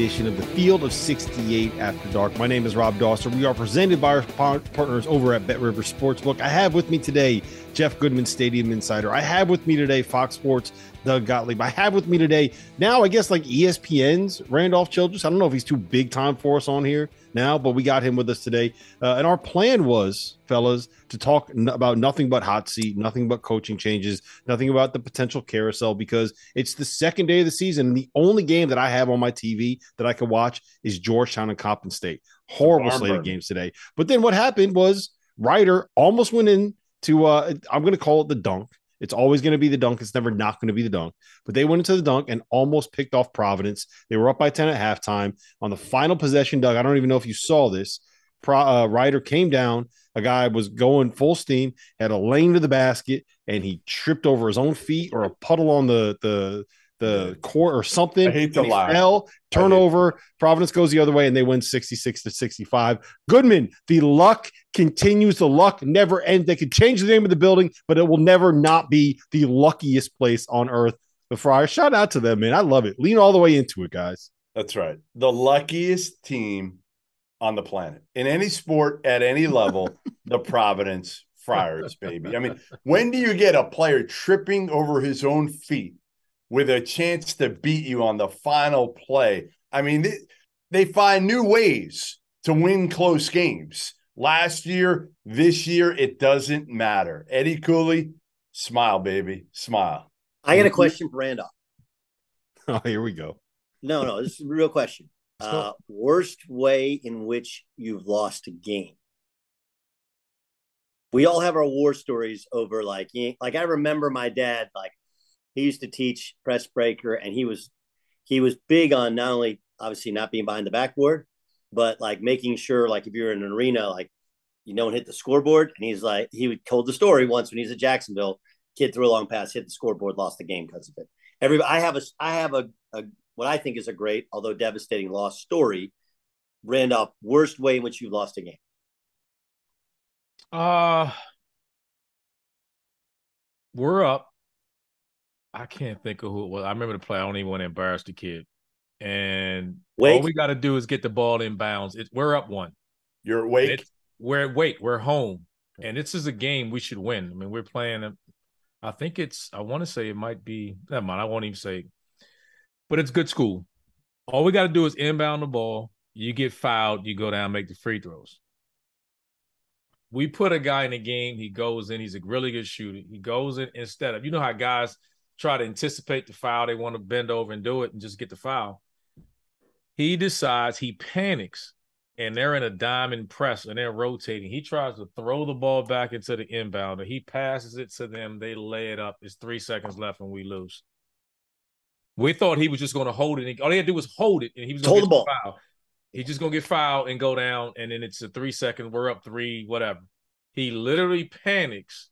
Edition of the Field of 68 After Dark. My name is Rob Dauster. We are presented by our partners over at Bet River Sportsbook. I have with me today Jeff Goodman, Stadium Insider. I have with me today Fox Sports, Doug Gottlieb. I have with me today now, I guess, like ESPN's Randolph Childress. I don't know if he's too big time for us on here now, but we got him with us today. Uh, and our plan was, fellas, to talk n- about nothing but hot seat, nothing but coaching changes, nothing about the potential carousel because it's the second day of the season. And the only game that I have on my TV that I can watch is Georgetown and Coppin State. Horrible slate of games today. But then what happened was Rider almost went in to, uh, I'm going to call it the dunk. It's always going to be the dunk. It's never not going to be the dunk. But they went into the dunk and almost picked off Providence. They were up by 10 at halftime. On the final possession, Doug, I don't even know if you saw this. Pro, uh, Rider came down. A guy was going full steam, had a lane to the basket, and he tripped over his own feet or a puddle on the the the court or something. I hate to lie. Fell, turnover. Providence goes the other way and they win 66 to 65. Goodman, the luck continues. The luck never ends. They could change the name of the building, but it will never not be the luckiest place on earth. The Friars, shout out to them, man. I love it. Lean all the way into it, guys. That's right. The luckiest team on the planet in any sport at any level, the Providence Friars, baby. I mean, when do you get a player tripping over his own feet with a chance to beat you on the final play? I mean, they, they find new ways to win close games. Last year, this year, it doesn't matter. Eddie Cooley, smile, baby, smile. I got a question for Randolph. Oh, here we go. No, no, this is a real question. Uh, worst way in which you've lost a game. We all have our war stories over like like I remember my dad like he used to teach press breaker and he was he was big on not only obviously not being behind the backboard but like making sure like if you're in an arena like you don't hit the scoreboard and he's like he would told the story once when he's at Jacksonville kid threw a long pass hit the scoreboard lost the game because of it. Every I have a I have a, a what I think is a great although devastating loss story Randolph worst way in which you lost a game. Uh we're up I can't think of who it was. I remember the play. I don't even want to embarrass the kid. And Wake? all we got to do is get the ball in bounds. It, we're up one. You're awake. It's, we're wait. We're home, and this is a game we should win. I mean, we're playing. I think it's. I want to say it might be. Never mind. I won't even say. But it's good school. All we got to do is inbound the ball. You get fouled. You go down, make the free throws. We put a guy in the game. He goes in. He's a really good shooter. He goes in instead of you know how guys try to anticipate the foul. They want to bend over and do it and just get the foul. He decides he panics and they're in a diamond press and they're rotating. He tries to throw the ball back into the inbounder. He passes it to them. They lay it up. It's three seconds left and we lose. We thought he was just going to hold it. all he had to do was hold it and he was going to Hold the ball. foul. He's just going to get fouled and go down. And then it's a three second. We're up three, whatever. He literally panics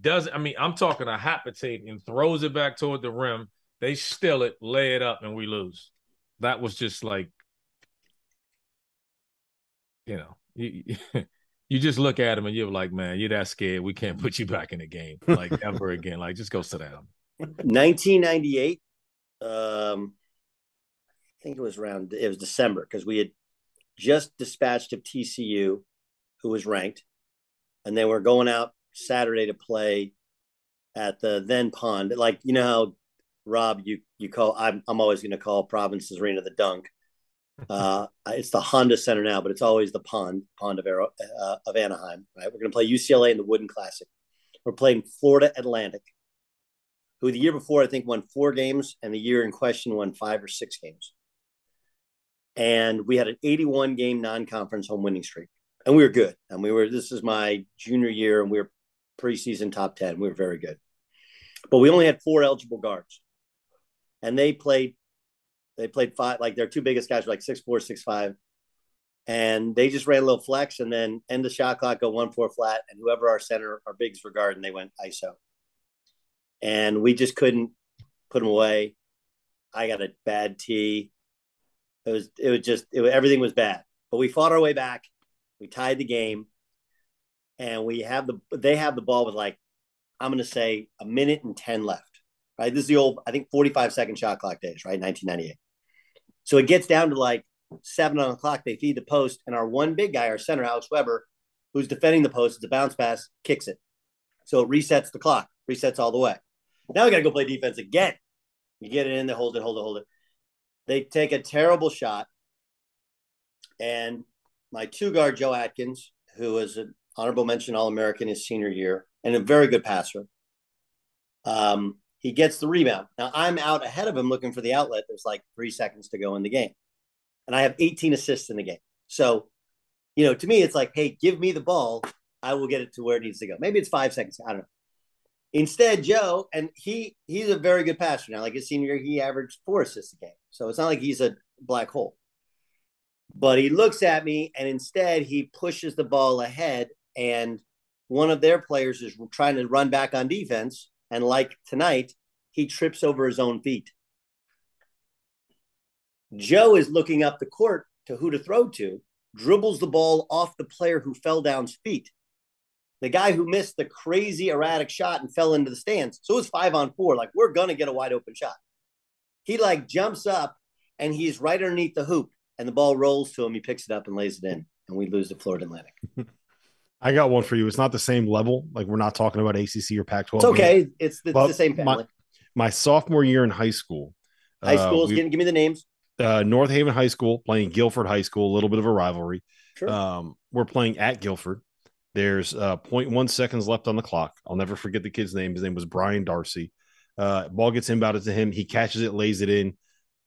does I mean I'm talking a hot potato and throws it back toward the rim. They steal it, lay it up, and we lose. That was just like, you know, you, you just look at him and you're like, man, you're that scared. We can't put you back in the game like ever again. Like, just go sit down. 1998. Um, I think it was around. It was December because we had just dispatched of TCU, who was ranked, and they were going out Saturday to play at the then pond. Like you know how Rob, you you call. I'm I'm always going to call Providence's Arena the Dunk. Uh, it's the Honda Center now, but it's always the pond pond of Aero, uh, of Anaheim. Right, we're going to play UCLA in the Wooden Classic. We're playing Florida Atlantic, who the year before I think won four games, and the year in question won five or six games. And we had an 81 game non conference home winning streak, and we were good. And we were this is my junior year, and we were preseason top ten. We were very good, but we only had four eligible guards. And they played they played five like their two biggest guys were like six four six five. And they just ran a little flex and then end the shot clock go one four flat and whoever our center our bigs were guarding they went iso and we just couldn't put them away. I got a bad tee it was it was just it everything was bad. But we fought our way back. We tied the game and we have the they have the ball with like i'm going to say a minute and 10 left right? This is the old, I think, 45 second shot clock days, right? 1998. So it gets down to like seven on the clock. They feed the post, and our one big guy, our center, Alex Webber, who's defending the post, it's a bounce pass, kicks it. So it resets the clock, resets all the way. Now we got to go play defense again. You get it in there, hold it, hold it, hold it. They take a terrible shot. And my two guard, Joe Adkins, who was an honorable mention All American his senior year and a very good passer, um, he gets the rebound. Now I'm out ahead of him looking for the outlet. There's like three seconds to go in the game. And I have 18 assists in the game. So, you know, to me, it's like, hey, give me the ball. I will get it to where it needs to go. Maybe it's five seconds. I don't know. Instead, Joe, and he he's a very good passer now. Like his senior year, he averaged four assists a game. So it's not like he's a black hole. But he looks at me and instead he pushes the ball ahead. And one of their players is trying to run back on defense and like tonight, he trips over his own feet. Joe is looking up the court to who to throw to, dribbles the ball off the player who fell down's feet. The guy who missed the crazy erratic shot and fell into the stands. So it was five on four. Like, we're going to get a wide open shot. He like jumps up and he's right underneath the hoop and the ball rolls to him. He picks it up and lays it in, and we lose to Florida Atlantic. I got one for you. It's not the same level. Like we're not talking about ACC or Pac-12. It's okay. It's the, the same family. My, my, sophomore year in high school. High school. Uh, give me the names. Uh, North Haven High School playing Guilford High School. A little bit of a rivalry. Sure. Um, we're playing at Guilford. There's uh, 0.1 seconds left on the clock. I'll never forget the kid's name. His name was Brian Darcy. Uh, ball gets inbounded to him. He catches it, lays it in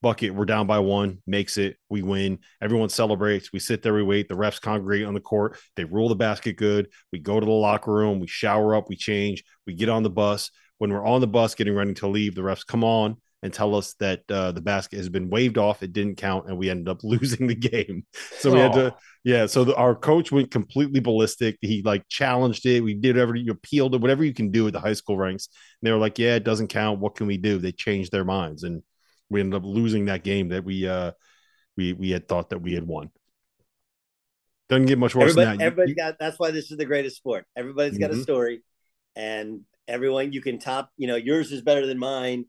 bucket. We're down by one, makes it. We win. Everyone celebrates. We sit there, we wait. The refs congregate on the court. They rule the basket good. We go to the locker room. We shower up. We change. We get on the bus. When we're on the bus getting ready to leave, the refs come on and tell us that uh, the basket has been waved off. It didn't count, and we ended up losing the game. So we had to, yeah. So the, our coach went completely ballistic. He like challenged it. We did whatever you appealed it, whatever you can do at the high school ranks. And they were like, "Yeah, it doesn't count. What can we do?" They changed their minds, and we ended up losing that game that we uh we we had thought that we had won. Doesn't get much worse everybody, than that. Everybody got that's why this is the greatest sport. Everybody's got mm-hmm. a story, and everyone you can top. You know, yours is better than mine.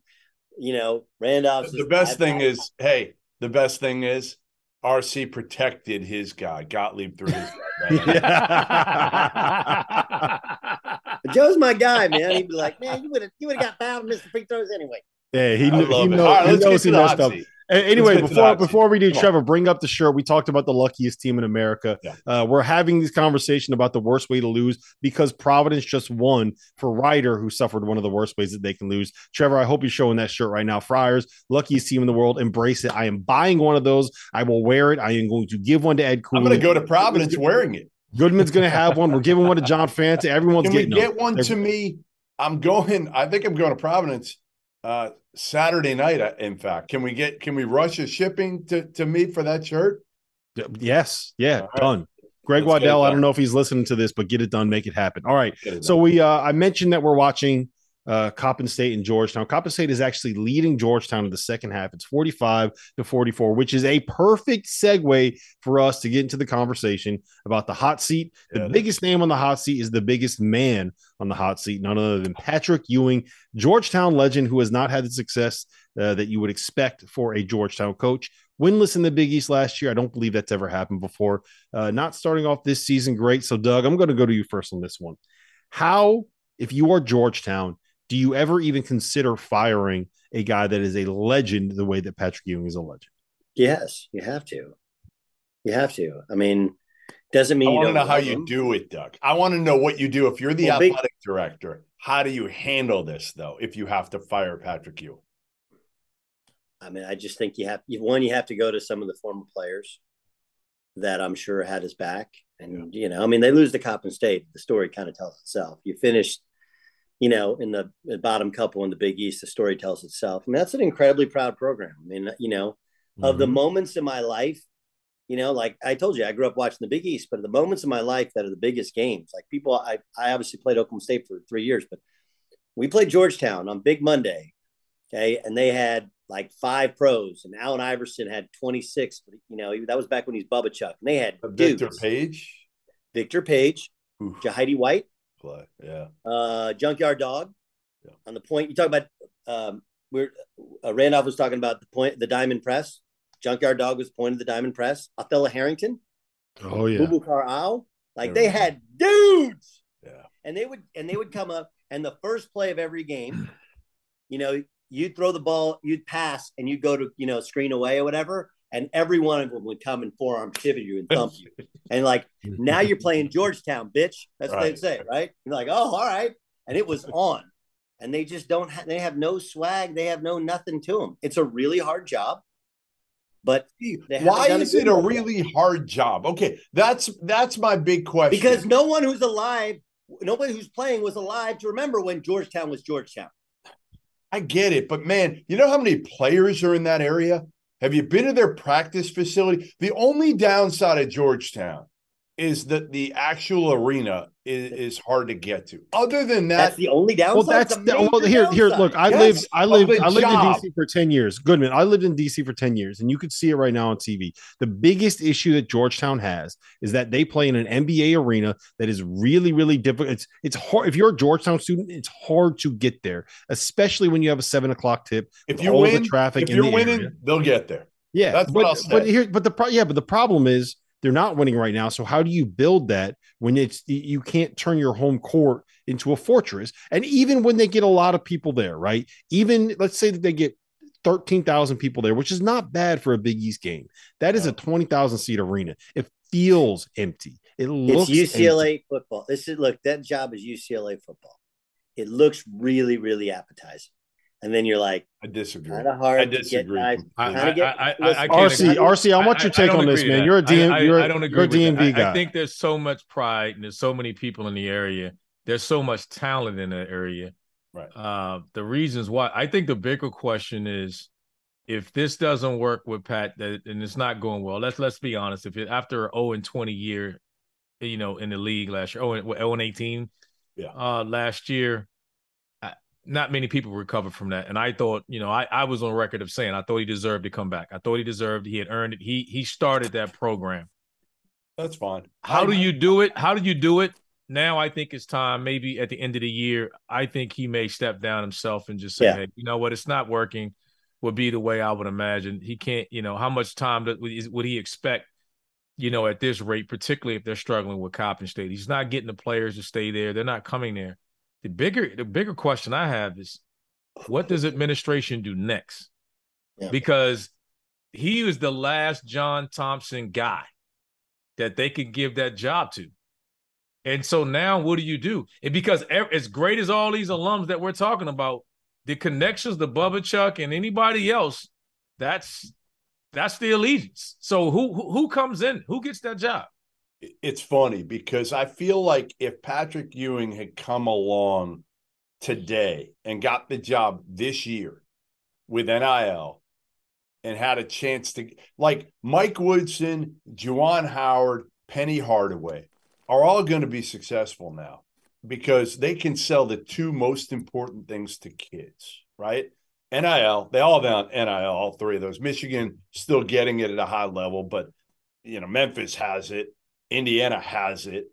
You know, Randolph's. The best thing is, hey, the best thing is RC protected his guy, Gottlieb through his guy. Joe's my guy, man. He'd be like, man, you would have you would have got fouled and missed the free throws anyway. Yeah, he, he, know, right, he knows he messed up. Anyway, before before we do, Trevor, bring up the shirt. We talked about the luckiest team in America. Yeah. Uh, we're having this conversation about the worst way to lose because Providence just won for Rider, who suffered one of the worst ways that they can lose. Trevor, I hope you're showing that shirt right now. Friars, luckiest team in the world. Embrace it. I am buying one of those. I will wear it. I am going to give one to Ed Cooley. I'm going to go to Providence wearing it. Goodman's going to have one. We're giving one to John Fanta. Everyone's Can getting get one to me. I'm going. I think I'm going to Providence uh, Saturday night. Uh, in fact, can we get can we rush a shipping to to me for that shirt? Yes, yeah, right. done. Greg Waddell, I don't know if he's listening to this, but get it done, make it happen. All right. so we uh I mentioned that we're watching uh, Coppin State and Georgetown. Coppin State is actually leading Georgetown in the second half. It's 45 to 44, which is a perfect segue for us to get into the conversation about the hot seat. The Yeah. biggest name on the hot seat is the biggest man on the hot seat, none other than Patrick Ewing, Georgetown legend who has not had the success uh, that you would expect for a Georgetown coach. Winless in the Big East last year. I don't believe that's ever happened before. Uh, not starting off this season great. So, Doug, I'm going to go to you first on this one. How, if you are Georgetown, do you ever even consider firing a guy that is a legend the way that Patrick Ewing is a legend? Yes, you have to. You have to. I mean, doesn't mean I you want to don't know how love you do it, Doug. I want to know what you do if you're the Well, big- athletic director. How do you handle this though? If you have to fire Patrick Ewing, I mean, I just think you have you- one. You have to go to some of the former players that I'm sure had his back, and you know, I mean, they lose the Coppin State. The story kind of tells itself. You finished, you know, in the, the bottom couple in the Big East. The story tells itself. I mean, that's an incredibly proud program. I mean, you know, of the Mhm. moments in my life, you know, like I told you, I grew up watching the Big East, but the moments in my life that are the biggest games, like people, I, I obviously played Oklahoma State for three years, but we played Georgetown on Big Monday. Okay. And they had like five pros, and Allen Iverson had 26. But, you know, that was back when he's Bubba Chuck. And they had Victor dudes, Page, Victor Page, Oof, Jahidi White, play. Yeah, uh, Junkyard Dog Yeah. on the point. You talk about, um, we're, uh, Randolph was talking about the point, the diamond press. Junkyard Dog was point of the diamond press. Othello Harrington, Oh, yeah. Boubacar Aw. Like There they had dudes yeah. and they would and they would come up and the first play of every game, you know, you'd throw the ball, you'd pass, and you'd go to you know screen away or whatever, and every one of them would come and forearm pivot you and thump you, and like now you're playing Georgetown, bitch. That's what they'd say, right? You're like, oh, all right, and it was on, and they just don't. Ha- they have no swag. They have no nothing to them. It's a really hard job, but Why is it a really hard job? Okay, that's that's my big question. because no one who's alive, nobody who's playing was alive to remember when Georgetown was Georgetown. I get it, but man, you know how many players are in that area? Have you been to their practice facility? The only downside of Georgetown is that the actual arena is, is hard to get to. Other than that, That's the only downside. Well, that's It's a well. major Here, here. Look, I Yes, lived, I of lived, I lived job. in DC for ten years. Goodman, I lived in DC for ten years, and you could see it right now on TV. The biggest issue that Georgetown has is that they play in an NBA arena that is really, really difficult. It's it's hard if you're a Georgetown student. It's hard to get there, especially when you have a seven o'clock tip. if you all win, the traffic if in you're the winning, area. they'll get there. Yeah, That's but, what I'll say. But here, but the pro- yeah, but the problem is they're not winning right now. So how do you build that when it's you can't turn your home court into a fortress? And even when they get a lot of people there, right? Even let's say that they get thirteen thousand people there, which is not bad for a Big East game. That is a No. twenty thousand seat arena. It feels empty. It It's looks empty. UCLA football. This is look. That job is UCLA football. It looks really, really appetizing, and then you're like, I disagree. kind of hard I disagree. guys. I, Kinda I, get- I, I, I, listen, I can't RC, agree. RC, I want your take don't on this, agree man. with You're a that. DM, I, I, you're, I don't you're agree a with that. DMV I, guy. I think there's so much pride and there's so many people in the area. There's so much talent in the area. Right. Uh, the reasons why I think the bigger question is if this doesn't work with Pat that, and it's not going well. Let's let's be honest. If it after 0 and 20 year, you know, in the league last year, 0 and, 0 and 18, Yeah. uh, last year. Not many people recovered from that, and I thought, you know, I, I was on record of saying I thought he deserved to come back. I thought he deserved, he had earned it. He he started that program. That's fine. How I- do you do it? How do you do it? Now I think it's time. Maybe at the end of the year, I think he may step down himself and just say, Yeah. "Hey, you know what? It's not working." Would be the way I would imagine. He can't. You know, how much time would he expect? You know, at this rate, particularly if they're struggling with Coppin State, he's not getting the players to stay there. They're not coming there. The bigger the bigger question I have is, what does administration do next? Yeah. Because he was the last John Thompson guy that they could give that job to. And so now what do you do? And because as great as all these alums that we're talking about, the connections, the Bubba Chuck and anybody else, that's that's the allegiance. So who who, who comes in? Who gets that job? It's funny because I feel like if Patrick Ewing had come along today and got the job this year with NIL and had a chance to like Mike Woodson, Juwan Howard, Penny Hardaway are all going to be successful now. because they can sell the two most important things to kids, right? NIL, they all have NIL, all three of those. Michigan still getting it at a high level, but you know, Memphis has it, Indiana has it.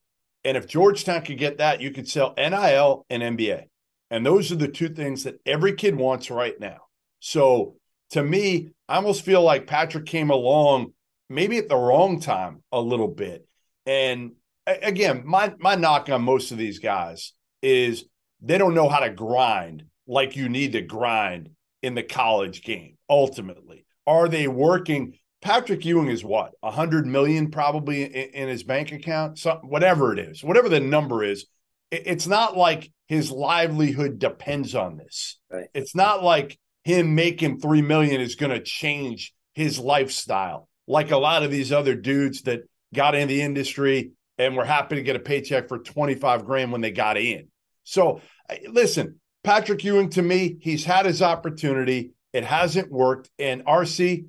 And if Georgetown could get that, you could sell NIL and NBA. And those are the two things that every kid wants right now. So to me, I almost feel like Patrick came along maybe at the wrong time a little bit. And again, my my knock on most of these guys is they don't know how to grind like you need to grind in the college game. Ultimately, are they working? Patrick Ewing is what a hundred million probably in, in, his bank account, so whatever it is, whatever the number is. It, it's not like his livelihood depends on this. Right. It's not like him making three million is going to change his lifestyle like a lot of these other dudes that got in the industry and were happy to get a paycheck for 25 grand when they got in. So listen, Patrick Ewing to me, he's had his opportunity. It hasn't worked. And RC,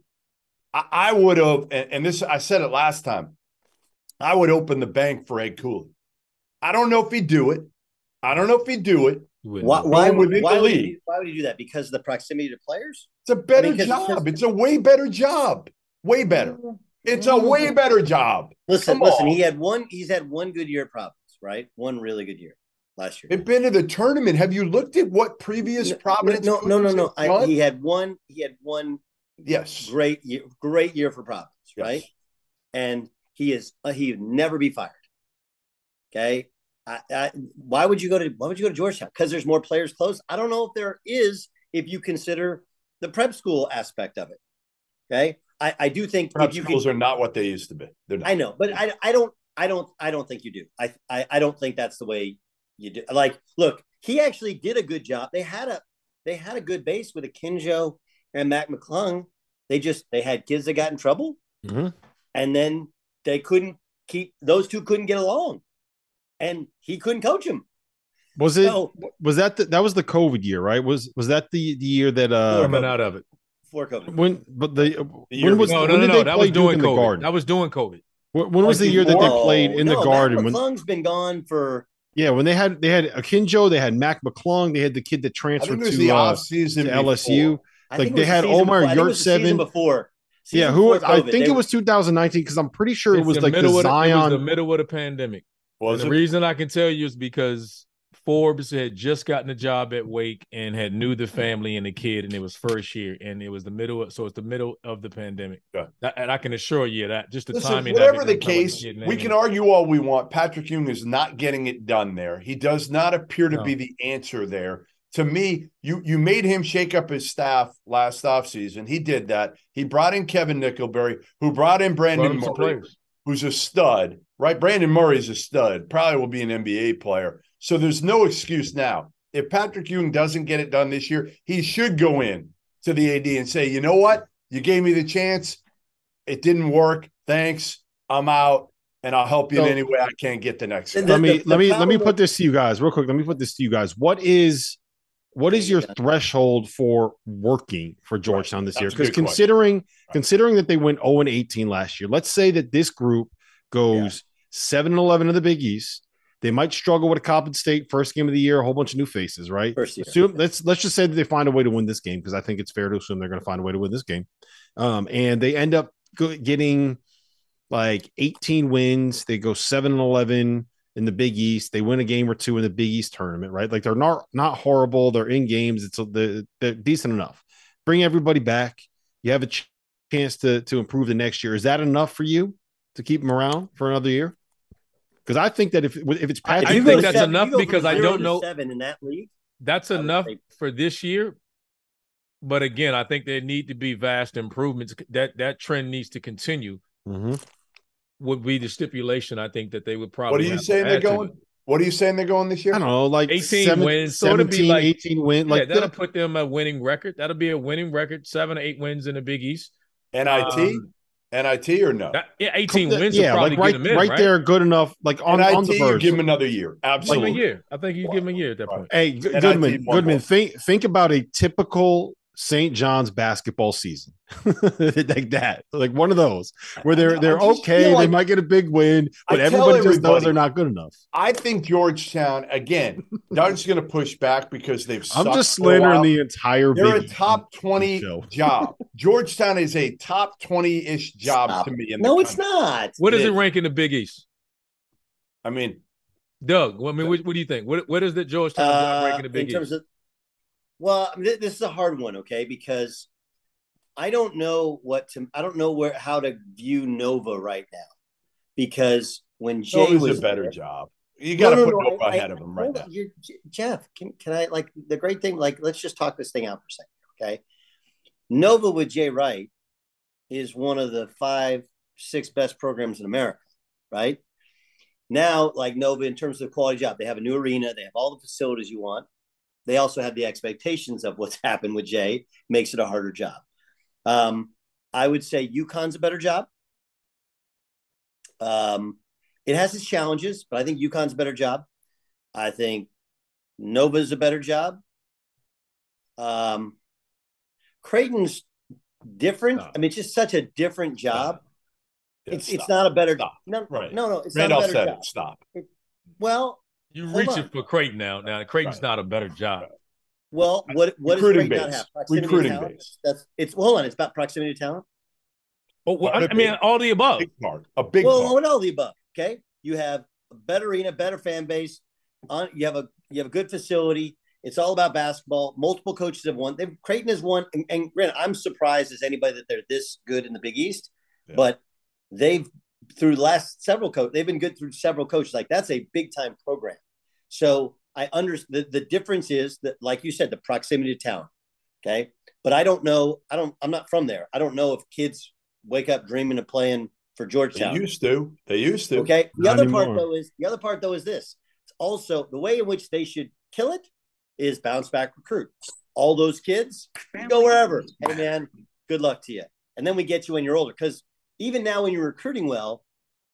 I, I would have, and, and, this I said it last time, I would open the bank for Ed Cooley. I don't know if he'd do it. I don't know if he'd do it. Why, why, would, why, would he, why would he do that? Because of the proximity to players? It's a better I mean, job. It's a way better job. Way better. It's a way mm. better job. Listen, Come listen. On. He had one. He's had one good year at Providence, right? One really good year last year. They've been to the tournament. Have you looked at what previous no, Providence? No, no, no, no. I, he had one. He had one. Yes, great year. Great year for Providence, yes. right? And he is. Uh, he would never be fired. Okay. I, I, why would you go to Why would you go to Georgetown? Because there's more players close. I don't know if there is. If you consider the prep school aspect of it. Okay. I, I do think prep schools can, are not what they used to be. They're not. I know, but I, I don't I don't I don't think you do. I, I I don't think that's the way you do. Like, look, he actually did a good job. They had a they had a good base with Akinjo and Mac McClung. They just they had kids that got in trouble, mm-hmm. and then they couldn't keep those two couldn't get along, and he couldn't coach them. Was it so, was that the, that was the COVID year, right? Was was that the the year that uh coming out of it? before COVID. When, but the, the when was no, no, when no, no that was doing COVID. Garden? That was doing COVID. When, when was the year that they played in no, the Garden? Mac McClung's been gone for. Yeah, when they had they had Akinjo, they had Mac McClung, they had the kid that transferred to, the uh, to LSU. Like they had Omer Yurtseven before. Season yeah, who I think it was 2019 because I'm pretty sure it was like the, the Zion. The, the middle of the pandemic. Well, the reason I can tell you is because Forbes had just gotten a job at Wake and had knew the family and the kid, and it was first year, and it was the middle. Of, so it's the middle of the pandemic, yeah. and I can assure you that just the Listen, timing. Whatever the case, we can argue all we want. Patrick Ewing is not getting it done there. He does not appear to no. be the answer there. To me, you you made him shake up his staff last offseason. He did that. He brought in Kevin Nickelberry, who brought in Brandon brought Murray, who's a stud. Right, Brandon Murray's a stud. Probably will be an NBA player. So there's no excuse now. If Patrick Ewing doesn't get it done this year, he should go in to the AD and say, you know what? You gave me the chance. It didn't work. Thanks. I'm out. And I'll help you so, in any way I can get the next. The, let me the, let me let me put this to you guys real quick. Let me put this to you guys. What is what is your threshold for working for Georgetown this year? Because considering question. considering that they went 0 and 18 last year, let's say that this group goes yeah. 7 and 11 in the Big East, they might struggle with a Coppin State first game of the year, a whole bunch of new faces, right? First year. Assume, let's let's just say that they find a way to win this game because I think it's fair to assume they're going to find a way to win this game. Um, and they end up getting like 18 wins. They go seven and 11 in the Big East. They win a game or two in the Big East tournament, right? Like they're not not horrible. They're in games. It's they're, they're decent enough. Bring everybody back. You have a ch- chance to to improve the next year. Is that enough for you to keep them around for another year? Because I think that if if it's Patrick, I think that's seven, enough because I don't know seven in that league. That's enough for this year. But again, I think there need to be vast improvements. That that trend needs to continue. Mm-hmm. Would be the stipulation. I think that they would probably. What are you saying they're going? What are you saying they're going this year? I don't know, like 18 seven, wins. So 17, be like 18 wins. Like yeah, that'll put them a winning record. That'll be a winning record. Seven, or eight wins in the Big East. NIT. Um, NIT or no? That, yeah, 18 wins. Yeah, like right, in, right, right, there, good enough. Like on, NIT, on the verge. give him another year. Absolutely. Like a year. I think you give him a year at that point. Hey, Goodman, Goodman, think think about a typical St. John's basketball season. like that, like one of those where they're they're okay. feel They might get a big win, but I everybody just knows they're not good enough. I think Georgetown again. Doug's going to push back because they've. I'm just slandering the entire. They're a top twenty job. Georgetown is a top twenty ish job Stop to me. In No, the it's not. What does It it is. rank in the Big East? I mean, Doug, I mean, what, what do you think? What what is the Georgetown job Uh, rank in the in Big East? terms of, well, I mean, this is a hard one, okay? Because I don't know what to, I don't know where how to view Nova right now, because when Jay Nova's was a better there- job. You got to No, no, put no, Nova I- ahead I- of him right now. Jeff, can, can I like the great thing? Like, let's just talk this thing out for a second, okay? Nova with Jay Wright is one of the five, six best programs in America, right? Now, like Nova, in terms of quality job, they have a new arena, they have all the facilities you want. They also have the expectations of what's happened with Jay, makes it a harder job. Um, I would say UConn's a better job. Um, it has its challenges, but I think UConn's a better job. I think Nova's a better job. Um, Creighton's different. Stop. I mean, it's just such a different job. Yeah, it's stop. it's not a better job. no Right. no no it's Randolph not a better said job. it. Stop. Well, you're reaching on. for Creighton now. Now Creighton's Right. not a better job. Right. well, uh, what what does Recruiting Creighton not base. have? Proximity to Recruiting talent? base. That's it's well, hold on. It's about proximity to talent. Oh, well, I, I mean, it. all the above. A big part. A big well, part. what all the above? Okay, you have a better arena, better fan base. On you have a you have a good facility. It's all about basketball. Multiple coaches have won. They've, Creighton has won, and, and granted, I'm surprised as anybody that they're this good in the Big East. Yeah. But they've through the last several coaches, they've been good through several coaches. Like that's a big time program. So I understand the, the difference is that, like you said, the proximity to town. Okay, but I don't know. I don't. I'm not from there. I don't know if kids wake up dreaming of playing for Georgetown. They used to. They used to. Okay. The Not other part though is the other part though is this. It's also the way in which they should kill it is bounce back recruit. All those kids go wherever. Hey man, good luck to you. And then we get you when you're older. Because even now when you're recruiting well,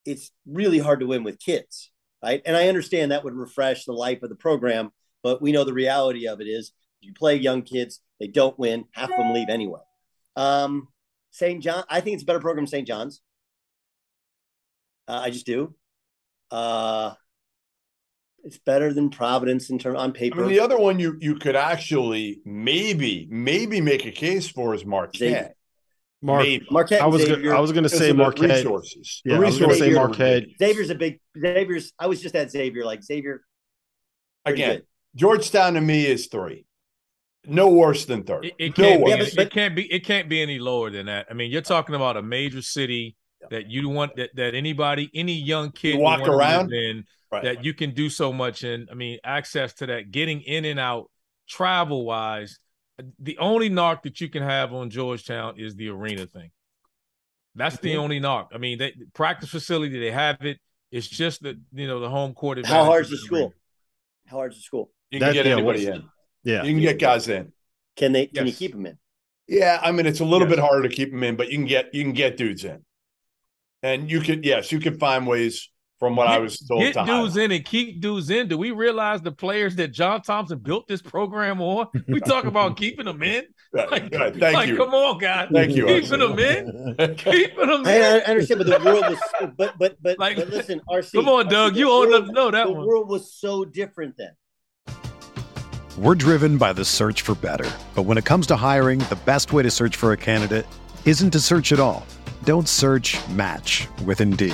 it's really hard to win with kids. Right. And I understand that would refresh the life of the program, but we know the reality of it is you play young kids, they don't win, half of them leave anyway. Um, St. John, I think it's a better program than St. John's. Uh, I just do. Uh, it's better than Providence in terms on I paper. mean, the other one you you could actually maybe maybe make a case for is Marquette. Xavier. Mark, Maybe. Marquette, I was Xavier, gonna, I was going to say Marquette. resources. Yeah, The I was gonna resources say Marquette. Xavier's a big Xavier's. I was just at Xavier, like Xavier. Again, good. Georgetown to me is three. No worse than third. It, it no can't be. Yeah, but- it can't be. It can't be any lower than that. I mean, you're talking about a major city that you want that, that anybody, any young kid, You walk around? in Right. that you can do so much in. I mean, access to that, getting in and out, travel wise. The only knock that you can have on Georgetown is the arena thing. That's the only knock. I mean, they practice facility, they have it. It's just that you know the home court. How advantage hard's of the school? How hard's the school? you can That- get yeah, anybody in. Yeah, You can get guys in. Can they? Can you keep them in? Yeah, I mean it's a little Yes. bit harder to keep them in, but you can get you can get dudes in, and you can yes, you can find ways from what I was told Get to dudes hire. in and keep dudes in. Do we realize the players that John Thompson built this program on? We talk about keeping them in. Like, good. Thank like, you. come on, guys. Thank you, Keeping Archie. them in. Keeping them I, in. I understand, but the world was. But but but, Like- but listen, RC. Come on, Doug. the You old world- enough to know that The one. world was so different then. We're driven by the search for better. But when it comes to hiring, the best way to search for a candidate isn't to search at all. Don't search match with Indeed.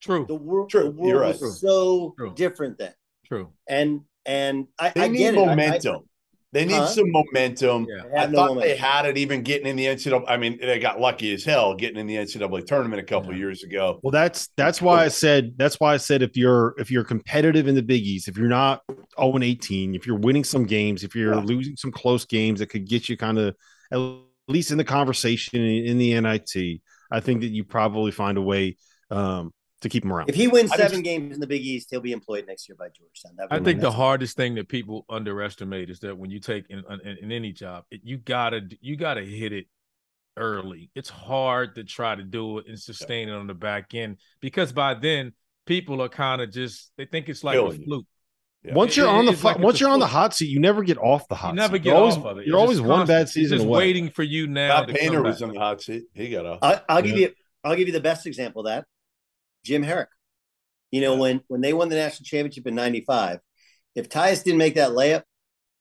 True. The world, True. the world You're right. was so True. different then, True. and and I, They I need get it. I- I- momentum. they need Huh? some momentum. Yeah. I have no thought they had it even getting in the NCAA. I mean, they got lucky as hell getting in the NCAA tournament a couple Yeah. years ago. Well, that's that's why I said that's why I said if you're if you're competitive in the Big East, if you're not 0 and 18, if you're winning some games, if you're Yeah. losing some close games that could get you kind of at least in the conversation in, in the NIT, I think that you probably find a way um, to keep him around. If he wins I seven just- games in the Big East, he'll be employed next year by Georgetown. That'd be I think the next- hardest thing that people underestimate is that when you take in, in, in any job, it, you gotta you gotta hit it early. It's hard to try to do it and sustain it on the back end because by then people are kind of just they think it's like Feeling a fluke. Yeah. once you're It- on the it's like once you're on the hot seat, you never get off the hot You never seat. get you're always, off of it. You're It's always one bad constant. It's season just away. waiting for you now. Scott Painter was back. on the hot seat. He got off. I, I'll give you. I'll give you the best example of that. Jim Harrick. You know when when they won the national championship in '95, if Tyus didn't make that layup,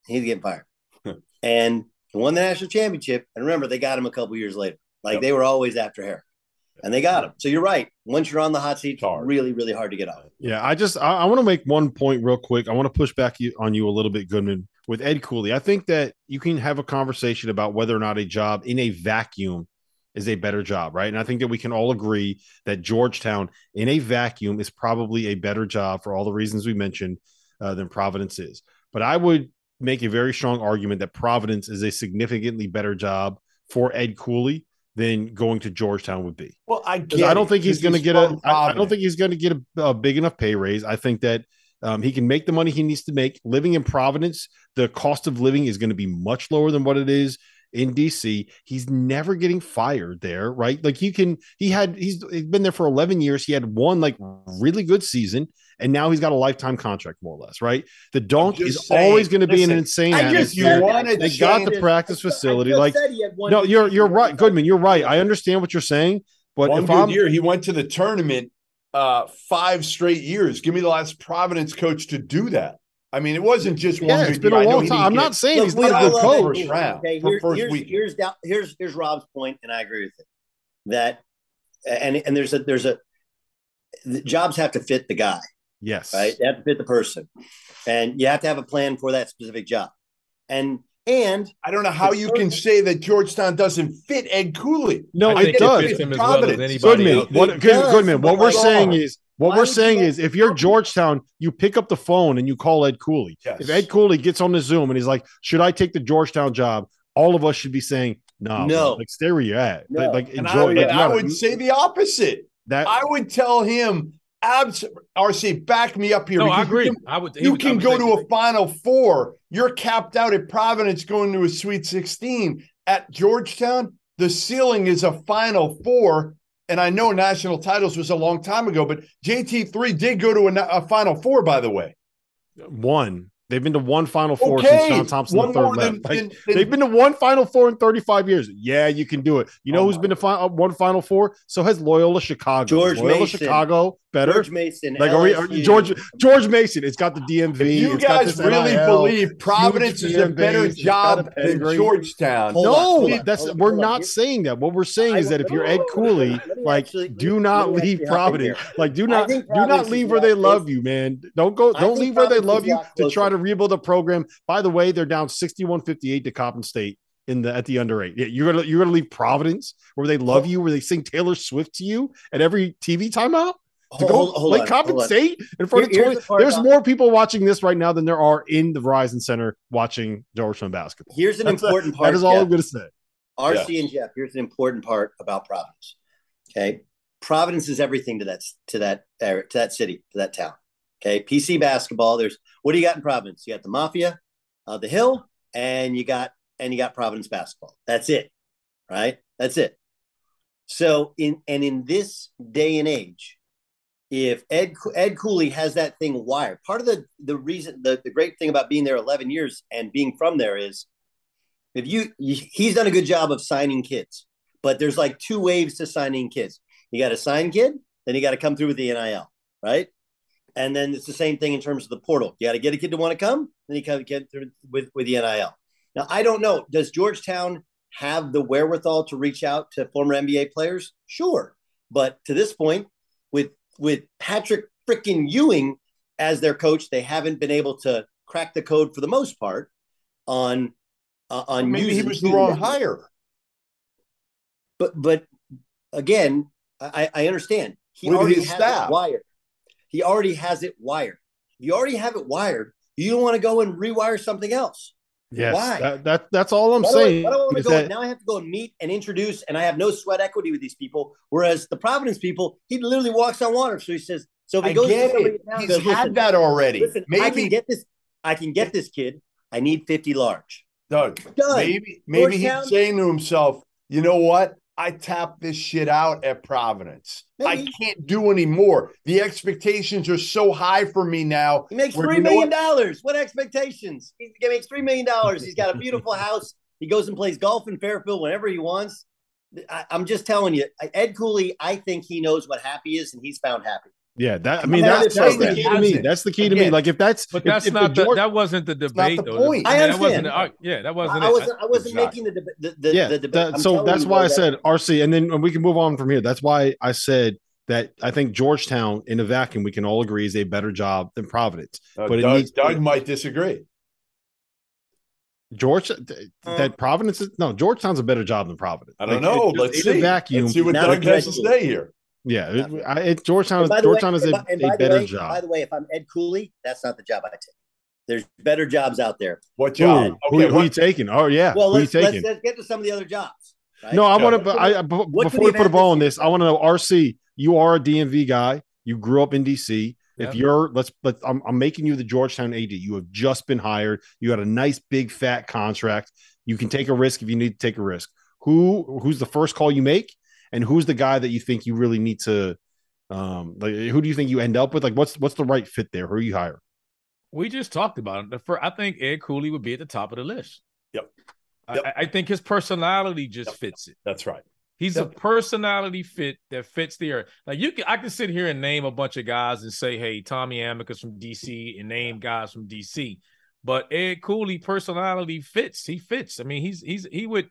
he'd get fired. and he won the national championship. And remember, they got him a couple years later. Like Yep. they were always after Herrick, and they got him. So you're right. Once you're on the hot seat, it's hard. really really hard to get off. Yeah, I just I, I want to make one point real quick. I want to push back you, on you a little bit, Goodman, with Ed Cooley. I think that you can have a conversation about whether or not a job in a vacuum is a better job, right? And I think that we can all agree that Georgetown in a vacuum is probably a better job for all the reasons we mentioned uh, than Providence is. But I would make a very strong argument that Providence is a significantly better job for Ed Cooley than going to Georgetown would be. Well, I I don't think he's going to get a. I don't think he's going to get a, a big enough pay raise. I think that um, he can make the money he needs to make. Living in Providence, the cost of living is going to be much lower than what it is in DC. He's never getting fired there, right? Like you can. He had. He's, he's been there for eleven years. He had one like really good season, and now he's got a lifetime contract, more or less, right? The dunk is saying, always going to be an insane. I just- you wanna They got the practice I facility. Like said he had one no, you're you're right, Goodman. You're right. I understand what you're saying, but One if I'm year, he went to the tournament uh, five straight years. Give me the last Providence coach to do that. I mean, it wasn't just one. Yeah, it's been year. a I know long time. I'm get- not saying Look, he's we not a all good coach. First round, Okay, here- first here's, weekend. here's here's here's Rob's point, and I agree with it. That and and there's a there's a the jobs have to fit the guy, Yes. right? They have to fit the person, and you have to have a plan for that specific job. And and I don't know how you can say that Georgetown doesn't fit Ed Cooley. No, I it think does. fits him as well as anybody Goodman, else. what, good, does, Goodman, what we're like- saying is what Why we're saying is if you're Georgetown, you pick up the phone and you call Ed Cooley. Yes. If Ed Cooley gets on the Zoom and he's like, "Should I take the Georgetown job?" All of us should be saying, "No, No. like stay where you're at. No. Like, like And I enjoy." would, like, I gotta- would say the opposite. that. I would tell him, abs- RC, back me up here. No, I because you agree. can- I would. You would- can would go to a Final Four. You're capped out at Providence going to a Sweet 16. At Georgetown, the ceiling is a Final Four. And I know national titles was a long time ago, but JT3 did go to a, a Final Four, by the way. one. They've been to one Final Four Okay, since John Thompson one the third more left. than- Like, than- than- they've been to one Final Four in 35 years. Yeah, you can do it. You know Oh who's my been to fi- uh, one Final Four? So has Loyola Chicago. George Loyola Mason. Chicago better. George Mason, like are we, are- George George Mason. It's got the DMV. If you it's got guys this really NIL. believe Providence huge is a better base, it's a job than. Georgetown, Hold no, hold on, that's on, we're hold on. not saying that. What we're saying is that if you're Ed no, no, Cooley, like actually- do not leave actually hop in Providence. Like do not do not leave where they not love you, man. Don't go. Don't leave where they love you to try to rebuild a program. By the way, they're down 61-58 to Coppin State in the at the under eight. Yeah, you're gonna you're gonna leave Providence where they love you, where they sing Taylor Swift to you at every TV timeout to go Hold- hold play on, Coppin. State in front Here- of here's 20. the There's about- more people watching this right now than there are in the Verizon Center watching Georgetown basketball. Here's an That's a- important part. That is all Jeff. I'm going to say. RC and Jeff, here's an important part about Providence. Okay. Providence is everything to that to that area, to that city, to that town. Okay. PC basketball. There's what do you got in Providence? You got the Mafia, uh, the Hill, and you got and you got Providence basketball. That's it. Right? That's it. So in and in this day and age, if Ed Ed Cooley has that thing wired, part of the the reason the, the great thing about being there 11 years and being from there is if you, he's done a good job of signing kids, but there's like two waves to signing kids. You got to sign kid, then you got to come through with the NIL, right? And then it's the same thing in terms of the portal. You got to get a kid to want to come, then you to get through with with the NIL. Now I don't know. Does Georgetown have the wherewithal to reach out to former NBA players? Sure. But to this point, with with Patrick freaking Ewing as their coach, they haven't been able to crack the code for the most part on uh, on Maybe he was the wrong hire. But but again, I, I understand. He With already has staff. it wired. He already has it wired. You already have it wired, you don't want to go and rewire something else. Yes, Why? That, that that's all I'm Why do I- saying. why do I want to is go? that- now I have to go and meet and introduce, and I have no sweat equity with these people. Whereas the Providence people, he literally walks on water. So he says, so if he I goes to get somebody it. in town, He's goes, had that already. listen, I can get this. I can get this kid. I need fifty large. Doug, Done. maybe, maybe he's saying to himself, you know what? I tapped this shit out at Providence. I can't do anymore. The expectations are so high for me now. He makes three million what? dollars. What expectations? He makes three million dollars. He's got a beautiful house. He goes and plays golf in Fairfield whenever he wants. I, I'm just telling you, Ed Cooley. I think he knows what happy is, and he's found happy. Yeah, that I mean I'm that's, that's the key to me. That's the key to me. Like if that's But if- that's if not the, George- that wasn't the not debate the though. point. I mean, that understand. wasn't the yeah, that wasn't I, I wasn't. I wasn't Exactly. making the deb- the, the, yeah. the debate. that- so that's why I that- said RC, and then we can move on from here. That's why I said that I think Georgetown in a vacuum we can all agree is a better job than Providence. Uh, But it Doug, needs- Doug might disagree. George th- that Providence is no Georgetown's a better job than Providence. I don't Like, know. it- Let's in see. a vacuum. Let's see what Not Doug has to directly. say here. Yeah, it, I, it, Georgetown. Is Georgetown way, is a, by- a better way- By the way, if I'm Ed Cooley, that's not the job I take. There's better jobs out there. What job? who, Okay, who what- you taking? Oh yeah, Well, let's, let's, let's get to some of the other jobs. right? No, I Yeah. want to. could I, we- b- what could before we we put a ball this on this, I want to know. RC, you are a DMV guy. You grew up in DC. If you're, let's, let I'm, I'm making you the Georgetown AD. You have just been hired. You got a nice big fat contract. You can take a risk if you need to take a risk. Who, who's the first call you make, and who's the guy that you think you really need to, um, like who do you think you end up with? Like, what's what's the right fit there? Who you hire? We just talked about it. The I think Ed Cooley would be at the top of the list. Yep. I- Yep. I, I think his personality just Yep. fits it. That's right. He's Yep. a personality fit that fits the area. Like you can, I can sit here and name a bunch of guys and say, "Hey, Tommy Amaker from DC," and name guys from DC. But Ed Cooley personality fits. He fits. I mean, he's he's he would.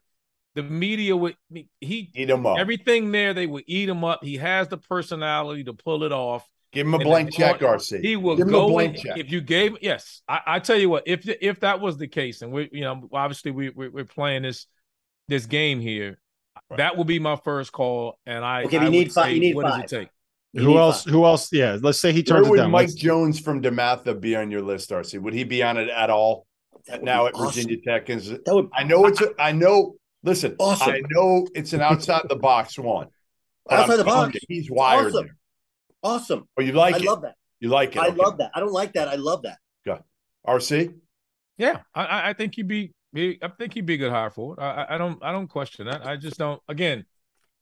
The media would he Eat him up. everything there. They would eat him up. He has the personality to pull it off. Give him a And blank check, RC. He will Give him a go blank in, check. if you gave yes. I, I tell you what, if if that was the case, and we you know obviously we we we're playing this this game here, that would be my first call. And I Okay, I you need five- say, you need what five. does it take? You who else? five. Who else? Yeah, let's say he Where turns it would down. Mike Let's- Jones from DeMatha be on your list, RC? Would he be on it at all now at awesome. Virginia Tech? Is it, would. I know it's a, I know. Listen, Awesome. I know it's an outside the box one. Outside I'm the box. you, he's wired Awesome. there. Awesome. Oh, you like I it? love that. You like it? I Okay. love that. I don't like that. I love that. RC. Yeah, I- I I think he'd be. he- I think he'd be a good hire for it. I I- I don't I don't question that. I just don't. Again,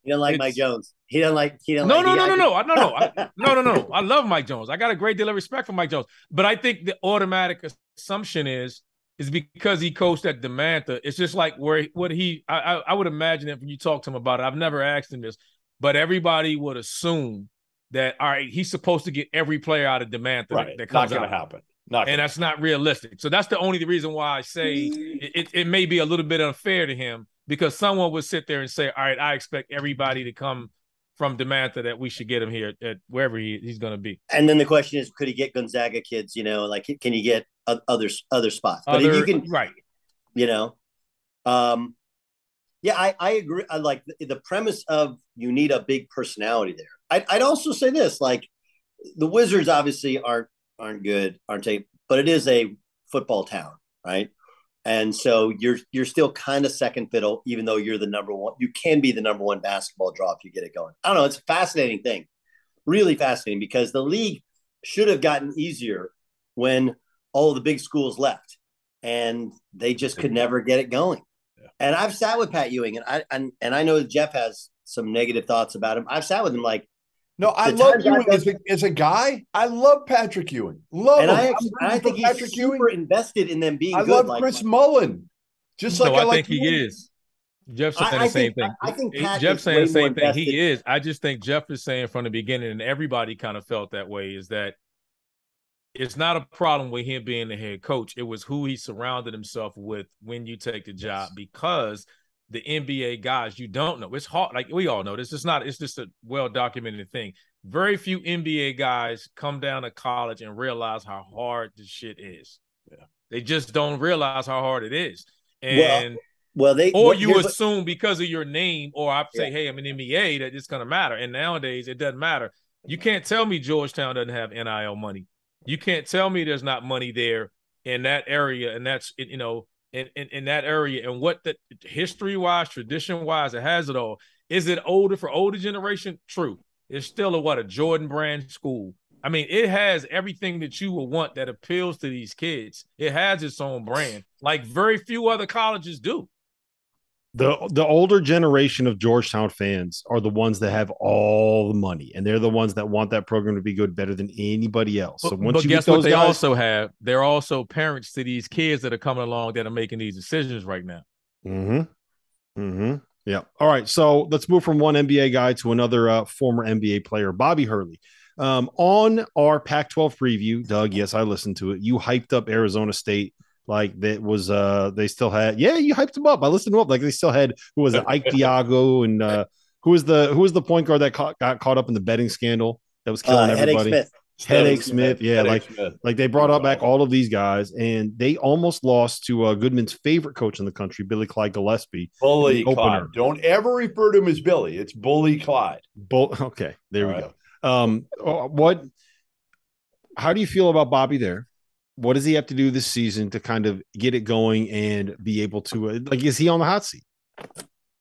He doesn't like It's- Mike Jones. He doesn't like. He doesn't no, like. no, he- no, I no, think- no, I- no, no, I, no, no, no. I love Mike Jones. I got a great deal of respect for Mike Jones, but I think the automatic assumption is is because he coached at DeMatha. It's just like where what he. I, I I would imagine if you talk to him about it. I've never asked him this, but everybody would assume that all right, he's supposed to get every player out of DeMatha Right. that, that Not comes going out. to happen. Not. and Gonna, that's not realistic. So that's the only reason why I say it, it may be a little bit unfair to him because someone would sit there and say, "All right, I expect everybody to come from DeMatha that we should get him here at wherever he, he's going to be." And then the question is, could he get Gonzaga kids? You know, like can you get other other spots? But Other, if you can, right? you know, um, yeah, I I agree. I like the, the premise of you need a big personality there. I'd, I'd also say this, like the Wizards obviously aren't aren't good, aren't they? But it is a football town, right? And so you're you're still kind of second fiddle, even though you're the number one. You can be the number one basketball draw if you get it going. I don't know. It's a fascinating thing, really fascinating, because the league should have gotten easier when all the big schools left, and they just could never get it going. And I've sat with Pat Ewing, and I and, and I know Jeff has some negative thoughts about him. I've sat with him like, no, I the love Ewing as a, as a guy. I love Patrick Ewing. Love and him. I I'm actually, rooting I for think he's Patrick super invested in them being I good. love like, Chris Mullin. Just like no, I, I, like think he is. Jeff's saying I the same think- thing. I- I think He- Pat Jeff's saying the same more thing. He is. I just think Jeff is saying from the beginning, and everybody kind of felt that way. Is that it's not a problem with him being the head coach. It was who he surrounded himself with when you take the job because the NBA guys. You don't know. It's hard. Like we all know this. It's not. It's just a well documented thing. Very few NBA guys come down to college and realize how hard this shit is. Yeah. They just don't realize how hard it is. And well, well, they or well, you here's what- assume because of your name, or I say, Yeah. hey, I'm an NBA, that it's gonna matter. And nowadays it doesn't matter. You can't tell me Georgetown doesn't have NIL money. You can't tell me there's not money there in that area, and that's you know, in in, in that area, and what the history wise, tradition wise, it has it all. Is it older for older generation? True. It's still a what a Jordan brand school. I mean, it has everything that you would want that appeals to these kids. It has its own brand, like very few other colleges do. The the older generation of Georgetown fans are the ones that have all the money, and they're the ones that want that program to be good better than anybody else. So once but you guess what they guys, also have? They're also parents to these kids that are coming along that are making these decisions right now. Mm-hmm. Mm-hmm. Yeah. All right. So let's move from one NBA guy to another uh, former NBA player, Bobby Hurley. Um, on our Pac-12 preview, Doug. Yes, I listened to it. You hyped up Arizona State like that was uh they still had yeah you hyped them up i listened to them up like they still had who was it Ike Diogu and uh who was the who was the point guard that caught, got caught up in the betting scandal that was killing uh, Hedake everybody Smith. Hedake Smith, yeah, Hedake like Smith. like they brought up back all of these guys, and they almost lost to uh, Goodman's favorite coach in the country, Billy Clyde Gillispie. Bully Clyde. opener. Don't ever refer to him as Billy. It's Bully Clyde. Both okay, there we All right. go. Um, uh, what? How do you feel about Bobby there? What does he have to do this season to kind of get it going and be able to uh, like? Is he on the hot seat?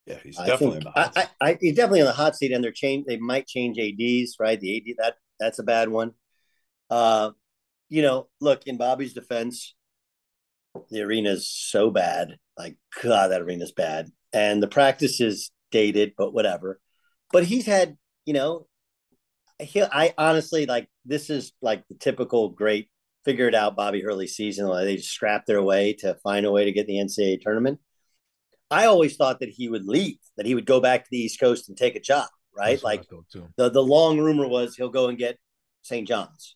Yeah, he's I definitely think about. I, I, I, he's definitely on the hot seat, and they're change. They might change ads, right? The ad that that's a bad one. Uh, you know, look in Bobby's defense, the arena's so bad. Like God, that arena's bad, and the practice is dated, but whatever. But he's had, you know, he, I honestly like this is like the typical great figure it out Bobby Hurley season. They just scrapped their way to find a way to get the NCAA tournament. I always thought that he would leave, that he would go back to the East Coast and take a job, right? That's Like the the long rumor was he'll go and get St. John's,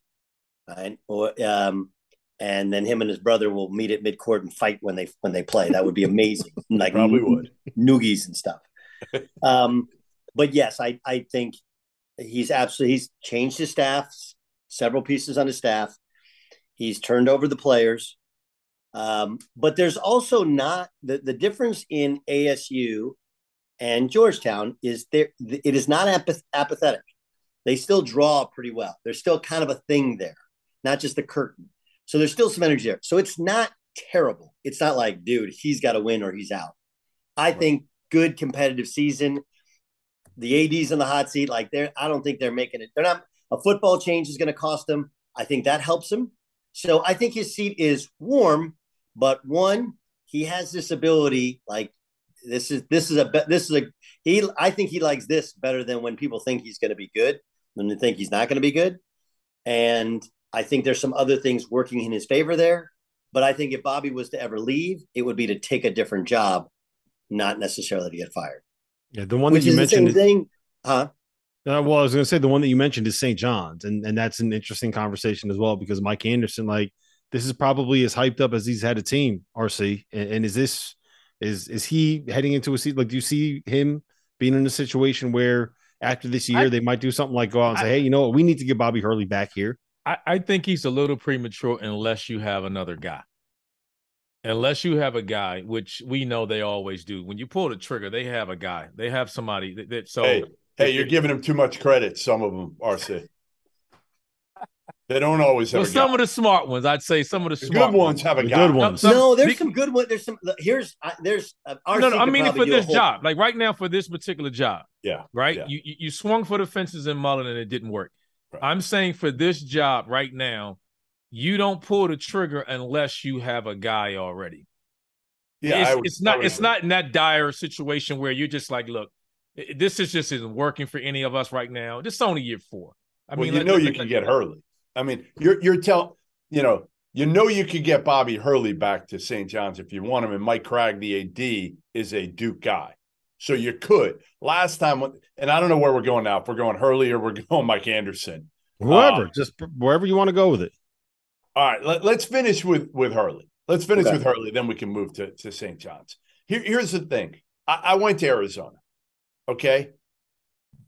right? Or um, and then him and his brother will meet at midcourt and fight when they when they play. That would be amazing. like Probably would. noogies and stuff. um, but yes, I I think he's absolutely he's changed his staff, several pieces on his staff. He's turned over the players. Um, but there's also not the, the difference in ASU and Georgetown is there it is not apath- apathetic. They still draw pretty well. There's still kind of a thing there, not just a curtain. So there's still some energy there. So it's not terrible. It's not like, dude, he's got to win or he's out. I think good competitive season. The AD's in the hot seat. Like they're, I don't think they're making it. They're not. A football change is going to cost them. I think that helps him. So I think his seat is warm. But one, he has this ability. Like this is this is a this is a he. I think he likes this better than when people think he's going to be good, when they think he's not going to be good. And I think there's some other things working in his favor there. But I think if Bobby was to ever leave, it would be to take a different job, not necessarily to get fired. Yeah, the one Which that you is the same mentioned. thing, huh? Uh, well, I was going to say the one that you mentioned is St. John's, and and that's an interesting conversation as well because Mike Anderson, like, this is probably as hyped up as he's had a team. RC, and, and is this is is he heading into a seat? Like, do you see him being in a situation where after this year I- they might do something like go out and say, I- hey, you know what, we need to get Bobby Hurley back here. I, I think he's a little premature unless you have another guy. Unless you have a guy, which we know they always do. When you pull the trigger, they have a guy. They have somebody that, that so Hey, hey, you're giving him too much credit. Some of them, RC. They don't always have well, a some guy. of the smart ones, I'd say some of the, The smart good ones have a The guy. good ones. Some- no, there's be- some good ones. There's some. Here's uh, there's. Uh, RC No, no, I mean probably for this whole- job, like right now for this particular job, Yeah. right? Yeah. You you you swung for the fences in Mullin and it didn't work. Right. I'm saying for this job right now, you don't pull the trigger unless you have a guy already. Yeah. it's, I would- it's I not would it's agree. not in that dire situation where you're just like, look, i- this is just isn't working for any of us right now. This is only year four. I well, mean, you let- know let- you let- can get Hurley. I mean, you're you're telling you know you know you could get Bobby Hurley back to St. John's if you want him, and Mike Cragg, the AD, is a Duke guy, so you could. Last time, and I don't know where we're going now. If we're going Hurley or we're going Mike Anderson. Whoever, Uh, just wherever you want to go with it. All right, let, us finish with with Hurley. Let's finish Okay. with Hurley, then we can move to to St. John's. Here, here's the thing. I, I went to Arizona. Okay.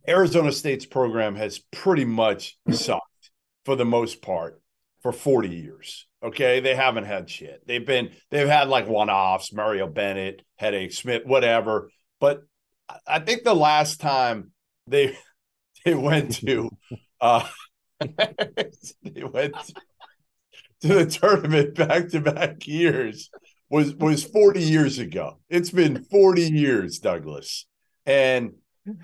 Arizona State's program has pretty much sucked for the most part for 40 years. Okay. They haven't had shit. They've been, they've had like one offs, Mario Bennett, Hedake Smith, whatever. But I think the last time they, they went to, uh, they went to the tournament back to back years was was 40 years ago. It's been 40 years, Douglas. And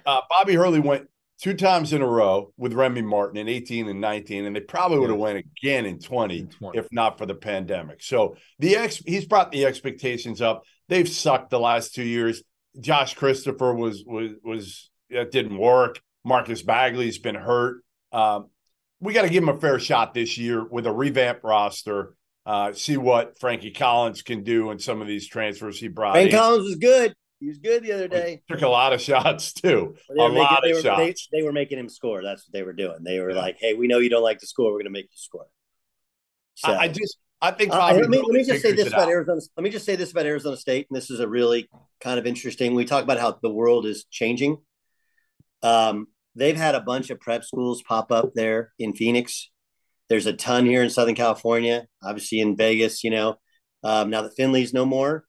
uh, Bobby Hurley went two times in a row with Remy Martin in 18 and 19, and they probably would have went again in 20, in 20, if not for the pandemic. So the ex he's brought the expectations up. They've sucked the last two years. Josh Christopher was was was it didn't work. Marcus Bagley's been hurt. Um, we got to give him a fair shot this year with a revamped roster. Uh, see what Frankie Collins can do and some of these transfers he brought. Frank Collins was good. He was good the other day. Took a lot of shots too. A making, lot of were, shots. They, they, were making him score. That's what they were doing. They were yeah. like, "Hey, we know you don't like to score. We're going to make you score." So, I, I just, I think. Uh, let me let me just say this about out. Arizona. Let me just say this about Arizona State, and this is a really kind of interesting. We talk about how the world is changing. Um, they've had a bunch of prep schools pop up there in Phoenix. There's a ton here in Southern California, obviously in Vegas. You know, um, now that Findlay's no more,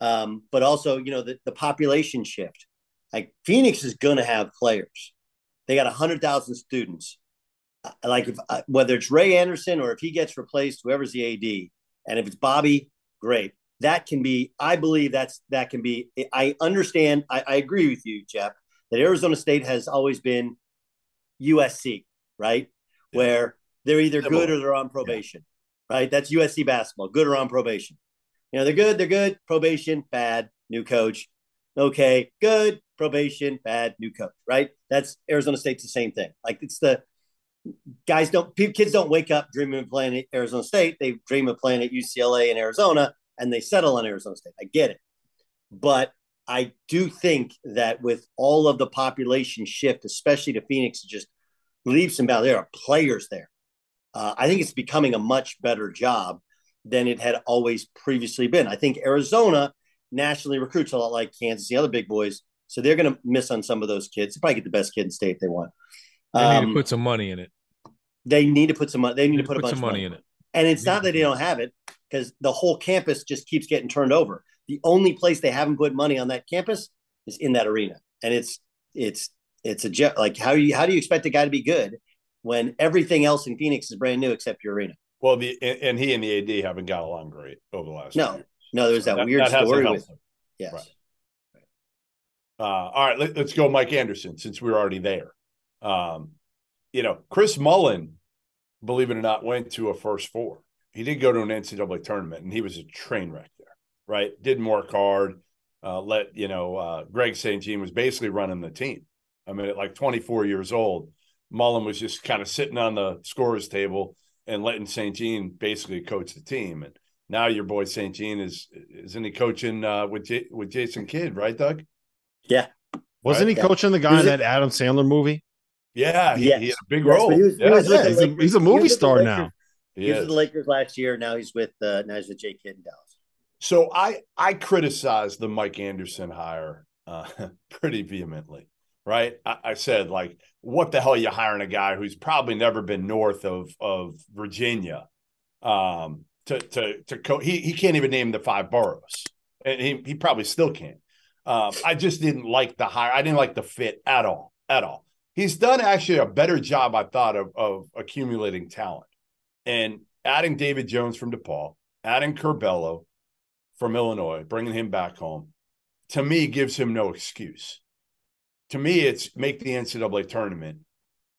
um, but also you know the, the population shift. Like Phoenix is going to have players. They got hundred thousand students. Uh, like if uh, whether it's Ray Anderson or if he gets replaced, whoever's the AD, and if it's Bobby, great. That can be. I believe that's that can be. I understand. I, I agree with you, Jeff. That Arizona State has always been USC, right? Yeah. Where they're either good or they're on probation, yeah. right? That's USC basketball, good or on probation. You know, they're good, they're good, probation, bad, new coach. Okay, good, probation, bad, new coach, right? That's Arizona State's the same thing. Like it's the guys don't kids don't wake up dreaming of playing at Arizona State. They dream of playing at UCLA and Arizona and they settle on Arizona State. I get it. But I do think that with all of the population shift, especially to Phoenix, just leaves and bounds. There are players there. Uh, I think it's becoming a much better job than it had always previously been. I think Arizona nationally recruits a lot like Kansas, the other big boys. So they're going to miss on some of those kids. They probably get the best kid in state if they want. They um, need to um, put some money in it. They need to put some money. They need, to put, a bunch some money, money in it. And it's not that they don't have it because the whole campus just keeps getting turned over. The only place they haven't put money on that campus is in that arena, and it's it's it's a like how you how do you expect a guy to be good when everything else in Phoenix is brand new except your arena? Well, the and he and the AD haven't got along great over the last. No, no, there's that, that weird that story with. Him. Yes. Right. Uh, all right, let, us go, Mike Anderson, since we are already there. Um, you know, Chris Mullin, believe it or not, went to a first four. He did go to an NCAA tournament, and he was a train wreck there. Right, didn't work hard. Uh, let you know, uh, Greg St. Jean was basically running the team. I mean, at like 24 years old, Mullin was just kind of sitting on the scorers table and letting St. Jean basically coach the team. And now your boy St. Jean is isn't he coaching uh, with J- with Jason Kidd, right, Doug? Yeah. Wasn't right? he coaching the guy in that Adam Sandler movie? Yeah, he, yes. he had a big role. Yes, he was, he was he's, a, he's, a, movie star now. He, he was with the Lakers last year. Now he's with uh, now he's with Jay Kidd in Dallas. So I I criticized the Mike Anderson hire uh, pretty vehemently right? I, I, said, like, what the hell are you hiring a guy who's probably never been north of of Virginia um, to to to co- he he can't even name the five boroughs, and he he probably still can't. Um, I just didn't like the hire. I didn't like the fit at all, at all. He's done actually a better job, I thought, of of accumulating talent and adding David Jones from DePaul, adding Curbelo from Illinois, bringing him back home. To me, gives him no excuse to me, it's make the NCAA tournament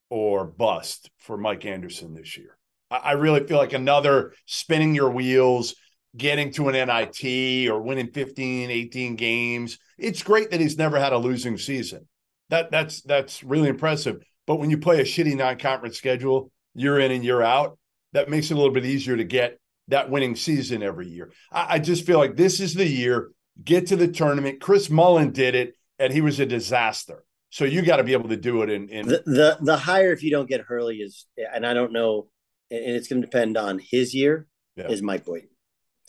or bust for Mike Anderson this year. I, I really feel like another spinning your wheels, getting to an NIT or winning 15, 18 games. It's great that he's never had a losing season. That that's that's really impressive. But when you play a shitty non-conference schedule, you're in and you're out. That makes it a little bit easier to get that winning season every year. I, I just feel like this is the year. Get to the tournament. Chris Mullin did it and he was a disaster. So you got to be able to do it in, in the, the the higher if you don't get Hurley is and I don't know and it's going to depend on his year yeah. is Mike Boyd.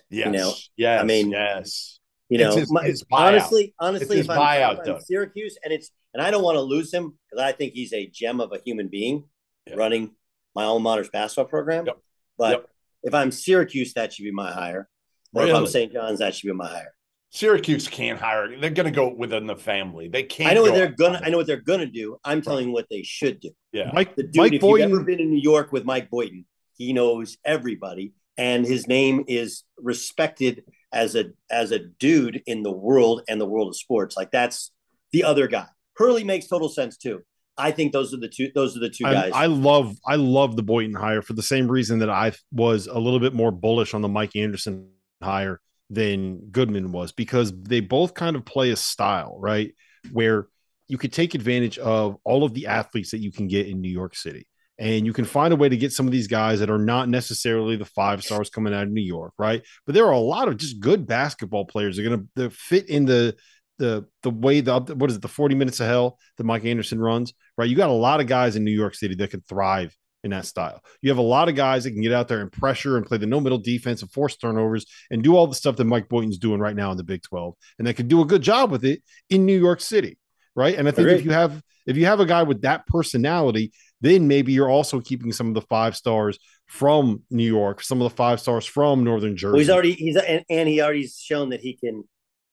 Yes. You know, yes. I mean, yes. You know, It's his- my- his honestly, honestly, his if I'm, buyout, if I'm. Syracuse, and it's and I don't want to lose him because I think he's a gem of a human being Yeah. running my alma mater's basketball program. Yep. But Yep. if I'm Syracuse, that should be my hire. Or if I'm St. John's, that should be my hire. Syracuse can't hire. They're going to go within the family. They can't. I know what they're gonna. I know what they're gonna do. I'm telling you what they should do. Yeah. Mike, The dude, Mike if Boynton, you've ever been in New York with Mike Boynton, he knows everybody, and his name is respected as a as a dude in the world and the world of sports. Like that's the other guy. Hurley makes total sense too. I think those are the two. Those are the two I, guys. I love I love the Boynton hire for the same reason that I was a little bit more bullish on the Mike Anderson hire than Goodman was because they both kind of play a style, right? Where you could take advantage of all of the athletes that you can get in New York City. And you can find a way to get some of these guys that are not necessarily the five stars coming out of New York, right? But there are a lot of just good basketball players that are going to fit in the the the way the what is it the 40 minutes of hell that Mike Anderson runs, right? You got a lot of guys in New York City that can thrive in that style. You have a lot of guys that can get out there and pressure and play the no middle defense and force turnovers and do all the stuff that Mike Boynton's doing right now in the Big 12 and that can do a good job with it in New York City, right? And I think if you have if you have a guy with that personality, then maybe you're also keeping some of the five stars from New York, some of the five stars from Northern Jersey. well, he's already he's and, and he already shown that he can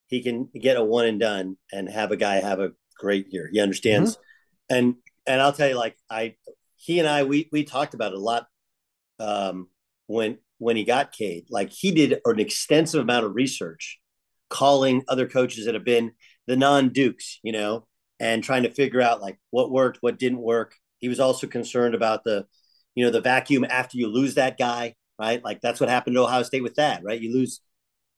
he can get a one and done and have a guy have a great year. He understands, mm-hmm. and and I'll tell you, like I, he and I, we we talked about it a lot um, when when he got Cade. Like he did an extensive amount of research, calling other coaches that have been the non Dukes, you know, and trying to figure out like what worked, what didn't work. He was also concerned about the, you know, the vacuum after you lose that guy, right? Like that's what happened to Ohio State with that, right? You lose,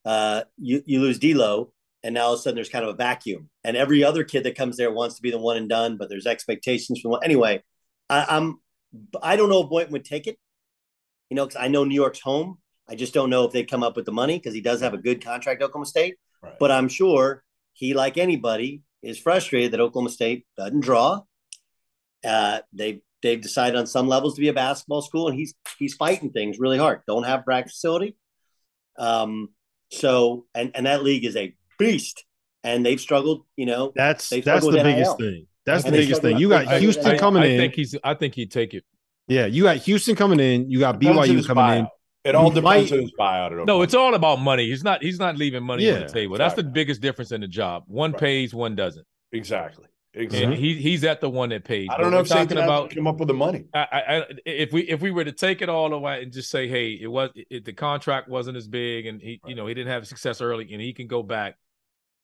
uh, you you lose D'Lo, and now all of a sudden there's kind of a vacuum, and every other kid that comes there wants to be the one and done, but there's expectations from. Anyway, I, I'm, I don't know if Boynton would take it, you know, because I know New York's home. I just don't know if they'd come up with the money because he does have a good contract Oklahoma State. Right. But I'm sure he, like anybody, is frustrated that Oklahoma State doesn't draw. Uh, they they've decided on some levels to be a basketball school, and he's he's fighting things really hard. Don't have practice facility. Um. So and and that league is a beast, and they've struggled. You know, That's that's the with biggest NIL. thing. That's the biggest thing. You got I- Houston I- coming I in. think he's. I think he'd take it. yeah, you got Houston coming in. You got Depends BYU his coming in. It all depends might- on his buyout. No, it's all about money. He's not. He's not leaving money on the table. That's the biggest difference in the job. One Right. pays, one doesn't. exactly And exactly. he he's at the one that pays. I don't know we're if St. talking John's about can come up with the money. I, I, I- if we if we were to take it all away and just say, hey, it was it, the contract wasn't as big, and he you know he didn't have success early, and he can go back.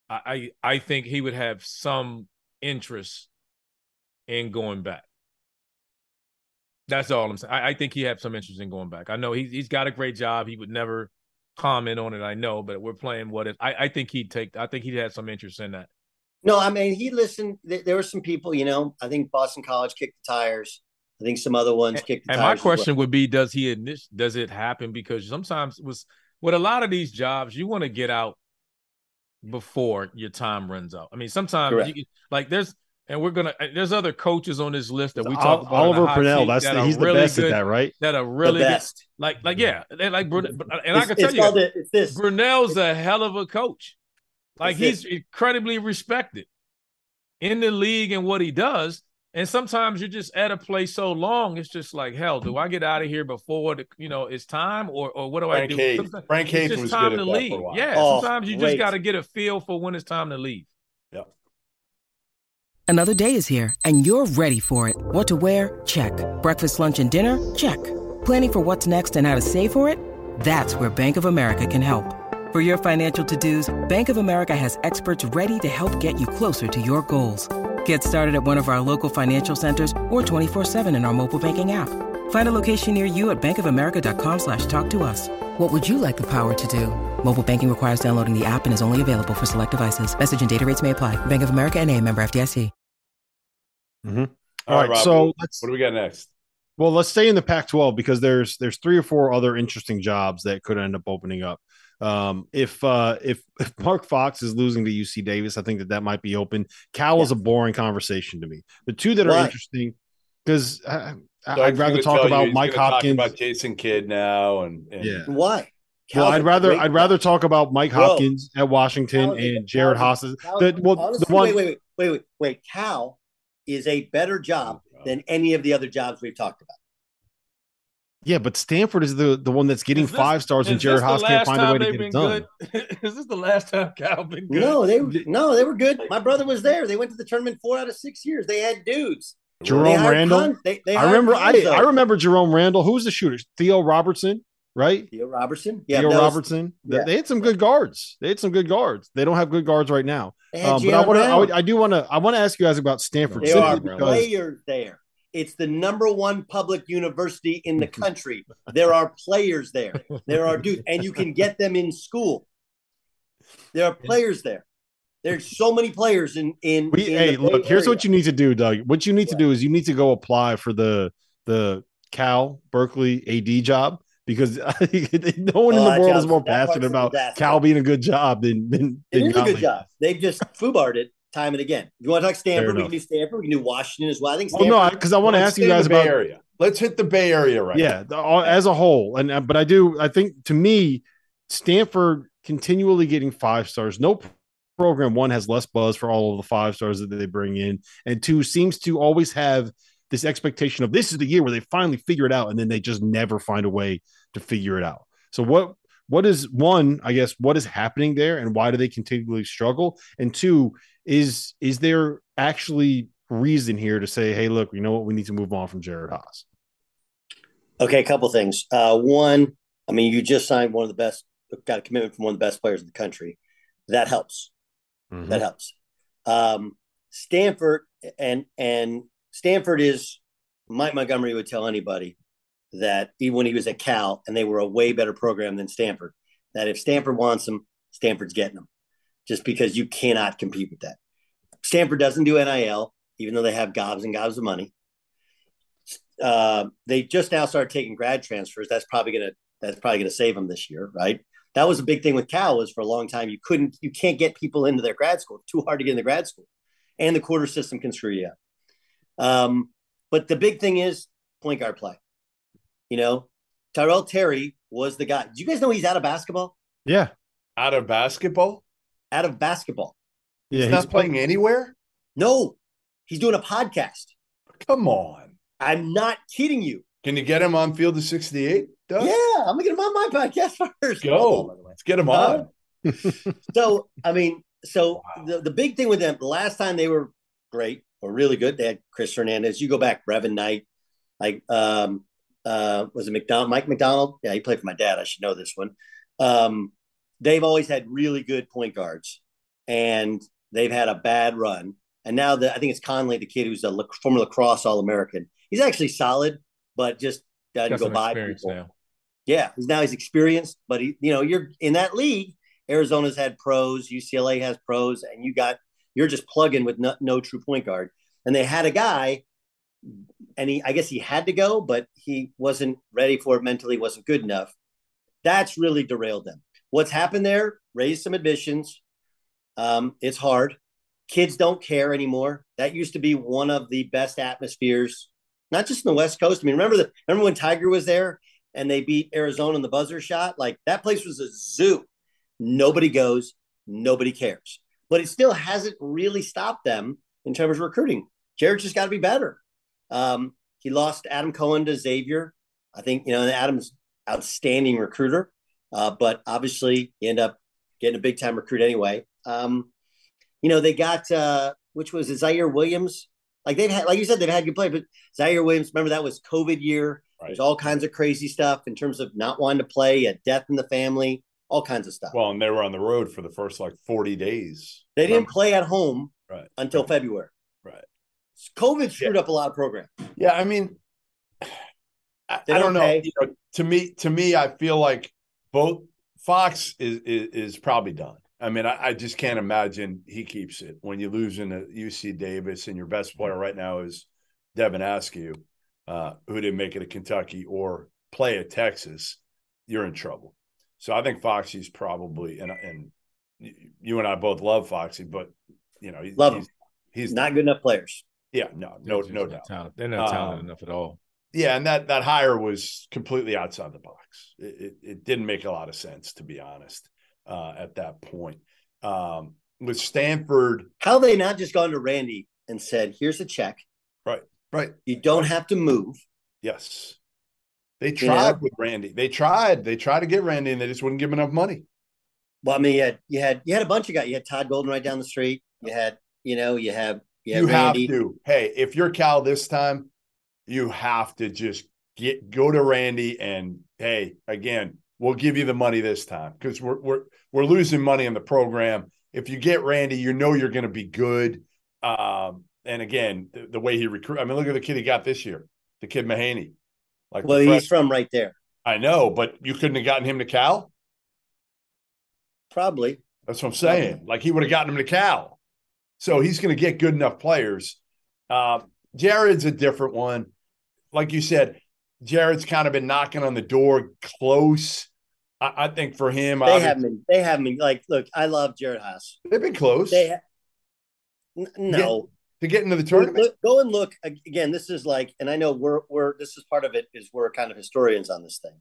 I I, I think he would have some interest in going back. That's all I'm saying. I, I think he had some interest in going back. I know he's he's got a great job. He would never comment on it. I know, but we're playing what if. I, I think he'd take. I think he'd have some interest in that. No, I mean he listened. There, there were some people, you know. I think Boston College kicked the tires. I think some other ones kicked the And tires. my as well. question would be, does he init- does it happen? Because sometimes with with a lot of these jobs, you want to get out before your time runs out. I mean, sometimes you like there's and we're gonna there's other coaches on this list that we talk about. Oliver Purnell. That's that the, he's the best good, at that, right? That are really good. Like like yeah, they like Brun- but- and I can tell it's you, it, it's this. Brunell's a hell of a coach. Like It's he's incredibly respected in the league and what he does. And sometimes you're just at a place so long, it's just like, hell, do I get out of here before the, you know it's time, or or what do I Frank do? Haith. Sometimes Frank it's Haith just was time good to leave. for a while. Yeah, Oh, sometimes you great. just got to get a feel for when it's time to leave. Yep. Another day is here, and you're ready for it. What to wear? Check. Breakfast, lunch, and dinner? Check. Planning for what's next and how to save for it? That's where Bank of America can help. For your financial to-dos, Bank of America has experts ready to help get you closer to your goals. Get started at one of our local financial centers or 24-7 in our mobile banking app. Find a location near you at bankofamerica.com slash talk to us. What would you like the power to do? Mobile banking requires downloading the app and is only available for select devices. Message and data rates may apply. Bank of America and a member FDIC. Mm-hmm. All All right, Rob, so what- let's what do we got next? well let's stay in the Pac-12 because there's there's three or four other interesting jobs that could end up opening up. Um, if uh, if if Mark Fox is losing to UC Davis, I think that that might be open. Cal is a boring conversation to me. The two that are Why? interesting because I, Doug's I'd rather talk tell you about Mike gonna talk Hopkins. about Jason Kidd now, and, and Yeah. Why? Well, I'd rather I'd rather talk about Mike Bro, Hopkins at Washington Cal and Jerod Cal is Haase. The, well, honestly, the one, wait, wait, wait, wait, wait, wait. Cal is a better job than any of the other jobs we've talked about. Yeah, but Stanford is the the one that's getting this- five stars, and is Jerod Haase can't find a way to get it done. good? Is this the last time Cal been good? No, they no, they were good. My brother was there. They went to the tournament four out of six years. They had dudes. Jerome hired Randle. Con- they, they I remember I, I remember Jerome Randle. Who was the shooter? Theo Robertson, right? Theo Robertson. Yeah, Theo that was- Robertson. They- yeah. They had some good guards. They had some good guards. They don't have good guards right now. Um, but I want to. I, I do want to. I want to ask you guys about Stanford. There simply are because- players there. It's the number one public university in the country. there are players there. There are dudes, and you can get them in school. There are players there. There's so many players in in. We, in hey, look. Here's what you need to do, Doug. What you need to do is you need to go apply for the the Cal Berkeley AD job because no one in Oh, the that world is more passionate about. Cal being a good job than than. It than is a good job. They've just foobarred it time and again. You want to talk Stanford? We can do Stanford. We can do Washington as well. I think Well, Stanford. no, because I want to ask you guys the Bay about Area. Let's hit the Bay Area right. yeah, the- all- as a whole, and uh, but I do. I think to me, Stanford continually getting five stars. No program one has less buzz for all of the five stars that they bring in, and two seems to always have this expectation of this is the year where they finally figure it out, and then they just never find a way to figure it out. So what? What is one? I guess what is happening there, and why do they continually struggle? And two, is is there actually reason here to say, hey, look, you know what, we need to move on from Jerod Haase? Okay, a couple things. Uh, one, I mean, you just signed one of the best, got a commitment from one of the best players in the country. That helps. Mm-hmm. That helps. Um, Stanford and and Stanford is Mike Montgomery would tell anybody that even when he was at Cal and they were a way better program than Stanford, that if Stanford wants them, Stanford's getting them, just because you cannot compete with that. Stanford doesn't do NIL, even though they have gobs and gobs of money. Uh, they just now started taking grad transfers. That's probably gonna that's probably gonna save them this year, right? That was a big thing with Cal was for a long time you couldn't you can't get people into their grad school. Too hard to get into grad school, and the quarter system can screw you up. Um, but the big thing is point guard play. You know, Tyrell Terry was the guy. Do you guys know he's out of basketball? Yeah, Out of basketball, Out of basketball. yeah, he's not playing anywhere. No, he's doing a podcast. Come on. I'm not kidding you. Can you get him on Field of 68? Doug? Yeah, I'm gonna get him on my podcast first. Go. by. Let's get him Uh, on. So I mean, so the, the big thing with them, the last time they were great or really good, they had Chris Hernandez. You go back, Brevin Knight, like um uh was it McDonald, Mike McDonald? Yeah, he played for my dad. I should know this one. Um, they've always had really good point guards, and they've had a bad run. And now the I think it's Conley, the kid who's a former lacrosse All American. He's actually solid, but just doesn't go by people. now. Yeah, now he's experienced, but he, you know, you're in that league. Arizona's had pros, UCLA has pros, and you got you're just plugging with no, no true point guard. And they had a guy, and he, I guess he had to go, but he wasn't ready for it mentally, wasn't good enough. That's really derailed them. What's happened there? Raised some admissions. Um, it's hard. Kids don't care anymore. That used to be one of the best atmospheres, not just in the West Coast. I mean, remember the remember when Tiger was there and they beat Arizona in the buzzer shot? Like that place was a zoo. Nobody goes, nobody cares. But it still hasn't really stopped them in terms of recruiting. Jerod just got to be better. Um, he lost Adam Cohen to Xavier. I think you know Adam's outstanding recruiter, uh, but obviously he ended up getting a big time recruit anyway. Um, you know they got uh, which was Ziaire Williams. Like they've had, like you said, they've had good play, but Ziaire Williams. Remember that was COVID year. Right. There's all kinds of crazy stuff in terms of not wanting to play, a death in the family, all kinds of stuff. Well, and they were on the road for the first like 40 days. they didn't play at home Right. until February. Right. COVID screwed up a lot of programs. Yeah, I mean, I, I don't know. You know. To me, to me, I feel like both Fox is is, is probably done. I mean, I, I just can't imagine he keeps it when you lose in a UC Davis and your best player right now is Devin Askew, uh, who didn't make it to Kentucky or play at Texas. You're in trouble. So I think Foxy's probably and and you and I both love Foxy, but you know, he- Love him. he's, he's Not good enough players. Yeah, no, no, They're no doubt. not talented. They're not talented Um, enough at all. yeah, and that that hire was completely outside the box. It, it, it didn't make a lot of sense, to be honest, uh, at that point. Um, with Stanford, How they not just gone to Randy and said, "Here's a check. right, right, You don't have to move." yes, they You tried know? with Randy. They tried. They tried to get Randy, and they just wouldn't give him enough money. Well, I mean, you had you had you had a bunch of guys. You had Todd Golden right down the street. You had you know you have you you Randy. have to. Hey, if you're Cal this time, you have to just get go to Randy and hey, again, we'll give you the money this time because we're we're we're losing money in the program. If you get Randy, you know you're going to be good. Um, and again, the, the way he recruit. I mean, look at the kid he got this year, the kid Mahaney. Like, Well, he's from right there, I know, but you couldn't have gotten him to Cal. probably. That's what I'm saying. Like he would have gotten him to Cal. So he's going to get good enough players. Uh, Jerod's a different one. Like you said, Jerod's kind of been knocking on the door close. I, I think for him, They obviously- have me. They have me. Like, look, I love Jerod Haase. they've been close They N- no. to get into the tournament. look- go and look again. This is like, and I know we're we're this is part of it is we're kind of historians on this thing.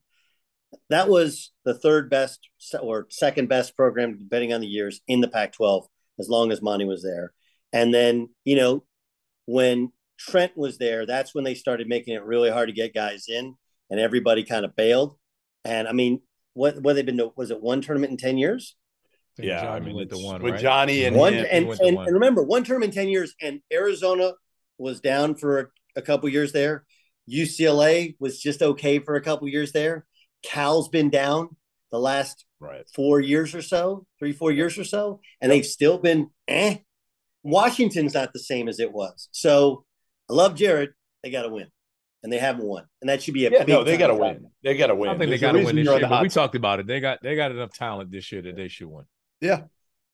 That was the third best or second best program, depending on the years, in the Pac-12, as long as Monty was there. And then you know when Trent was there, that's when they started making it really hard to get guys in, and everybody kind of bailed. And I mean, what what they've been to, was it one tournament in ten years? I think Yeah, I mean, went to it's- one, with right? Johnny and one him, and, and, one. and remember one term in 10 years and arizona was down for a, a couple years there ucla was just okay for a couple years there cal's been down the last right. four years or so three four years or so and they've still been eh washington's not the same as it was so i love jerod they got to win and they haven't won and that should be a Yeah, no, they got to win. They got to win. I think There's they got to win this year. But we talked about it. They got they got enough talent this year that they should win. Yeah.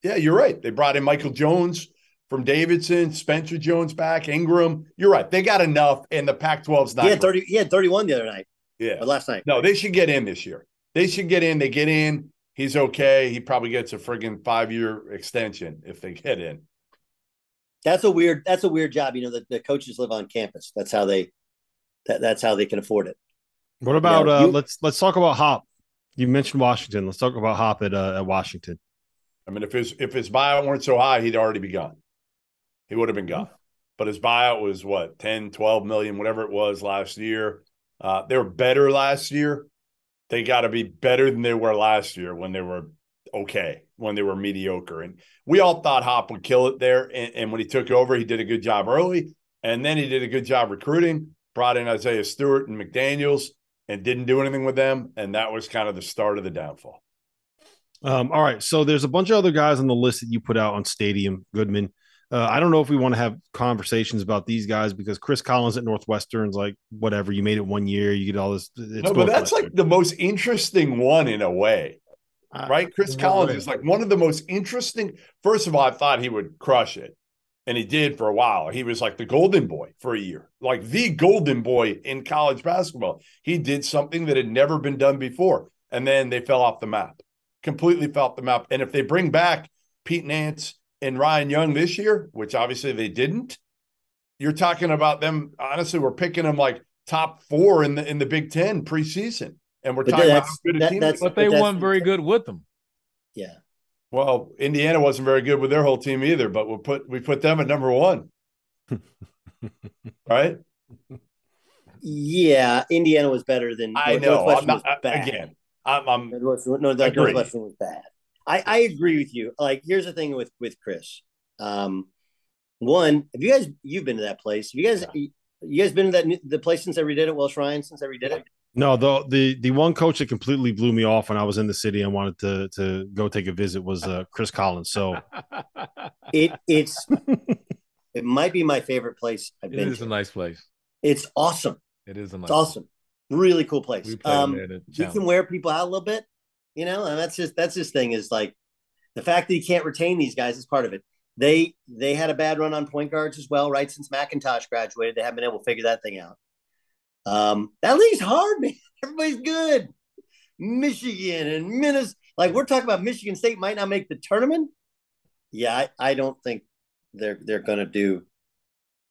Yeah, you're right. They brought in Michael Jones from Davidson, Spencer Jones back, Ingram. You're right. They got enough, and the Pac 12's not. he had 30 he had 31 the other night Yeah. or last night No, they should get in this year. They should get in. They get in. He's okay. He probably gets a friggin' five year extension if they get in. That's a weird. That's a weird job. You know, the, the coaches live on campus. That's how they. That, that's how they can afford it. What about Yeah, uh, you- let's let's talk about Hop. You mentioned Washington. Let's talk about Hop at uh, at Washington. I mean, if his if his buyout weren't so high, he'd already be gone. He would have been gone. But his buyout was what 10, 12 million, whatever it was last year. Uh, they were better last year. They got to be better than they were last year when they were okay, when they were mediocre. And we all thought Hop would kill it there. And, and when he took over, he did a good job early. And then he did a good job recruiting, brought in Isaiah Stewart and McDaniels and didn't do anything with them. And that was kind of the start of the downfall. Um, all right, so there's a bunch of other guys on the list that you put out on Stadium Goodman. Uh, I don't know if we want to have conversations about these guys because Chris Collins at Northwestern's like whatever. You made it one year, you get all this. It's no, but that's like the most interesting one in a way, Uh, right? Chris Collins way? is like one of the most interesting. First of all, I thought he would crush it, and he did for a while. He was like the golden boy for a year, like the golden boy in college basketball. He did something that had never been done before, and then they fell off the map, completely fell off the map. And if they bring back Pete Nance and Ryan Young this year, which obviously they didn't, you're talking about them. Honestly, we're picking them like top four in the in the Big Ten preseason, and we're But talking about that's- how good a that- team. that's- But they But that's- won very good with them. Yeah. well, Indiana wasn't very good with their whole team either, but we put we put them at number one, right? Yeah. Indiana was better than. I know. I'm not was I- bad. again. I'm, I'm Northwestern, no, that Agreed. Northwestern was bad. I, I agree with you. Like, here's the thing with with Chris. Um, one, have you guys you've been to that place? Have you guys you guys been to that the place since I redid it? Welsh Ryan since I redid it. No, the the the one coach that completely blew me off when I was in the city and wanted to to go take a visit was uh, Chris Collins. So It it's it might be my favorite place I've it been is to. a nice place. It's awesome. It is a nice. It's awesome. Really cool place. We Um, there to he challenge. can wear people out a little bit, you know, and that's just that's his thing is like the fact that he can't retain these guys is part of it. They they had a bad run on point guards as well, right? Since McIntosh graduated, they haven't been able to figure that thing out. Um, that league's hard, man. Everybody's good. Michigan and Minnesota, like we're talking about Michigan State might not make the tournament. Yeah, I, I don't think they're they're gonna do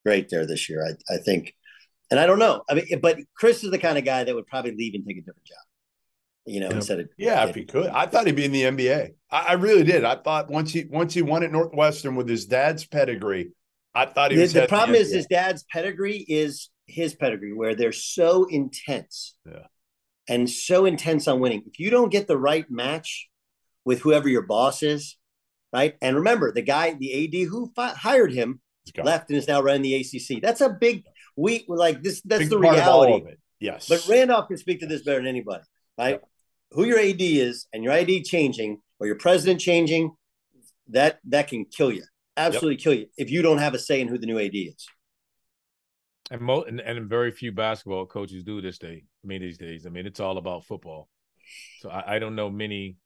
great there this year. I, I think And I don't know. I mean, but Chris is the kind of guy that would probably leave and take a different job. You know, Yep. instead of Yeah, if he could. I thought he'd be in the NBA. I, I really did. I thought once he once he won at Northwestern with his dad's pedigree, I thought he the, was. the problem is NBA. his dad's pedigree is his pedigree, where they're so intense, Yeah. and so intense on winning. If you don't get the right match with whoever your boss is, right? And remember, the guy, the AD who fi- hired him, left and is now running the ACC. That's a big we like this. That's Big the of reality. of it. Yes, But Randolph can speak to this better than anybody, right? Who your AD is and your AD changing or your president changing, that that can kill you. Absolutely kill you if you don't have a say in who the new AD is. And, mo- and and very few basketball coaches do this day. I mean, these days. I mean, it's all about football. So I, I don't know many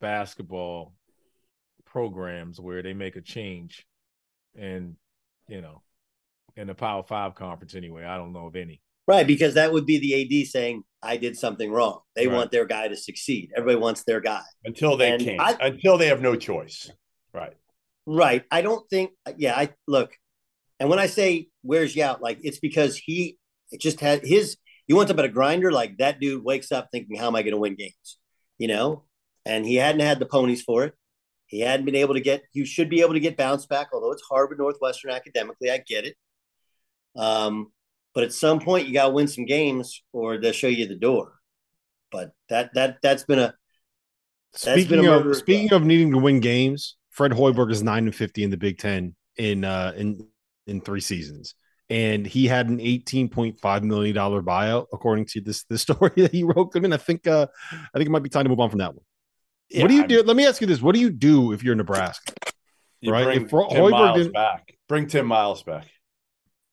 basketball programs where they make a change, and you know, in the Power Five conference anyway. I don't know of any. Right, because that would be the AD saying, I did something wrong. They Right. want their guy to succeed. Everybody wants their guy. until they and can't, I- until they have no choice. Right. Right. I don't think yeah, I look, and when I say wears you out, like it's because he it just had his you want to about a grinder, like that dude wakes up thinking, How am I gonna win games? You know? And he hadn't had the ponies for it. He hadn't been able to get you should be able to get bounce back, although it's with Northwestern academically. I get it. Um, but at some point you gotta win some games or they'll show you the door. But that that that's been a That's been a Speaking of speaking well. of needing to win games, Fred Hoiberg is nine and fifty in the Big Ten in uh in in three seasons. And he had an eighteen point five million dollar buyout, according to this this story that he wrote. Goodman, I think uh I think it might be time to move on from that one. what do you I do? mean, Let me ask you this: What do you do if you're Nebraska? you right? Bring If Tim Hoiberg Miles didn't- back. Bring Tim Miles back.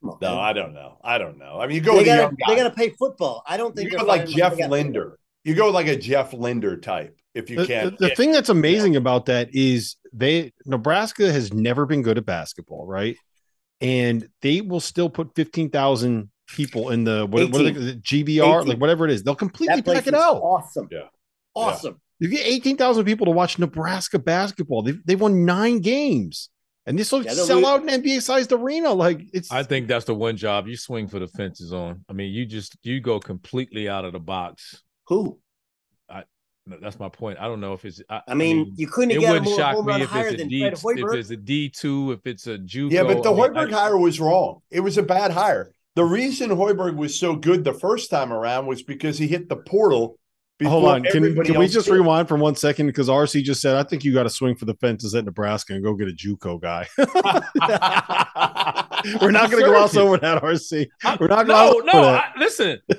Come on, No, man. I don't know. I don't know. I mean, you go they with gotta young they gotta pay football. I don't think You they're go like Jeff they gotta- Linder. You go like a Jeff Linder type. If you The, can't, the, the thing that's amazing about that is they Nebraska has never been good at basketball, right? And they will still put fifteen thousand people in the what, what are they, the GBR, 18. like whatever it is. They'll completely pack it out. awesome. Yeah. Awesome. You get 18,000 people to watch Nebraska basketball. They've, they've won nine games and this will Yeah, sell out an NBA sized arena. Like it's, I think that's the one job you swing for the fences on. I mean, you just you go completely out of the box. Who? I That's my point. I don't know if it's. I, I mean, you couldn't it have wouldn't more shock home me run if higher it's a than D, Fred if it's a D two, if it's a JUCO. yeah, but the I mean, Hoiberg I- hire was wrong. It was a bad hire. The reason Hoiberg was so good the first time around was because he hit the portal. Hold on. Can, can we just did. rewind for one second? Because RC just said, I think you got to swing for the fences at Nebraska and go get a Juco guy. We're not going to gloss over that, RC. We're not No, going no. I, listen,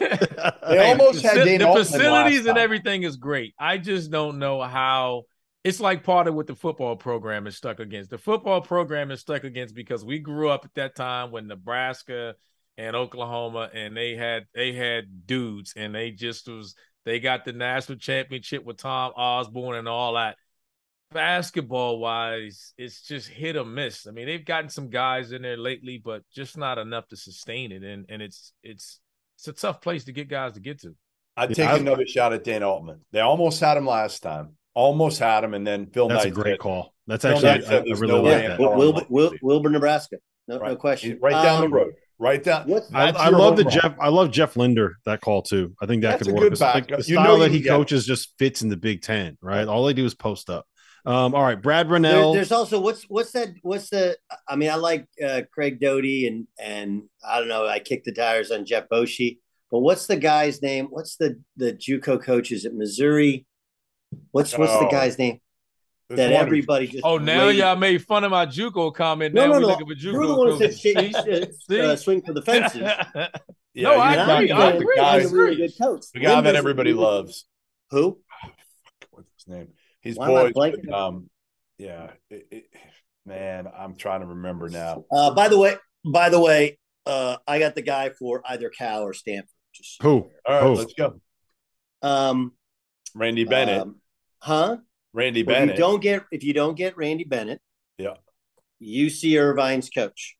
They almost had the, Dane the Altman facilities last and everything is great. I just don't know how. It's like part of what the football program is stuck against. The football program is stuck against because we grew up at that time when Nebraska and Oklahoma and they had they had dudes and they just was they got the national championship with Tom Osborne and all that. Basketball wise, it's just hit or miss. I mean, they've gotten some guys in there lately, but just not enough to sustain it. And and it's it's it's a tough place to get guys to get to. I'd Yeah, take I- another shot at Dana Altman. They almost had him last time. Almost had him, and then Phil That's a great said- call. That's Phil actually, Knight I, I really no like that. in hell Wil- I'm Wil- like- Wilber, Nebraska. No, no Right. question. Right down Um, the road. Right down. What's I, I love the run. Jeff. I love Jeff Linder that call too. I think that That's could work. like the You style know that he can get- coaches just fits in the Big Ten, right? All they do is post up. Um, all right, Brad there- Rennell. there's also what's what's that what's the I mean I like uh, Craig Doty and and I don't know I kicked the tires on Jeff Boschee but what's the guy's name what's the the JUCO coaches at Missouri what's what's the Oh. guy's name There's that one everybody just Oh, now raised- y'all made fun of my JUCO comment. no now no we no looking for JUCO you're the one who said coaches. shake, See? uh, swing for the fences Yeah, No, you I got And agree. the I guy- the agree. guy- He's a really good coach The guy that everybody really- loves. who What's his name? His Why boys. blanking? Um, yeah. it- it- man, I'm trying to remember now. uh, by the way by the way uh, I got the guy for either Cal or Stanford just Who? All right, Oh. let's go. um Randy Bennett. um, huh Randy Well, if Bennett. you don't get if you don't get Randy Bennett, Yeah. UC Irvine's coach.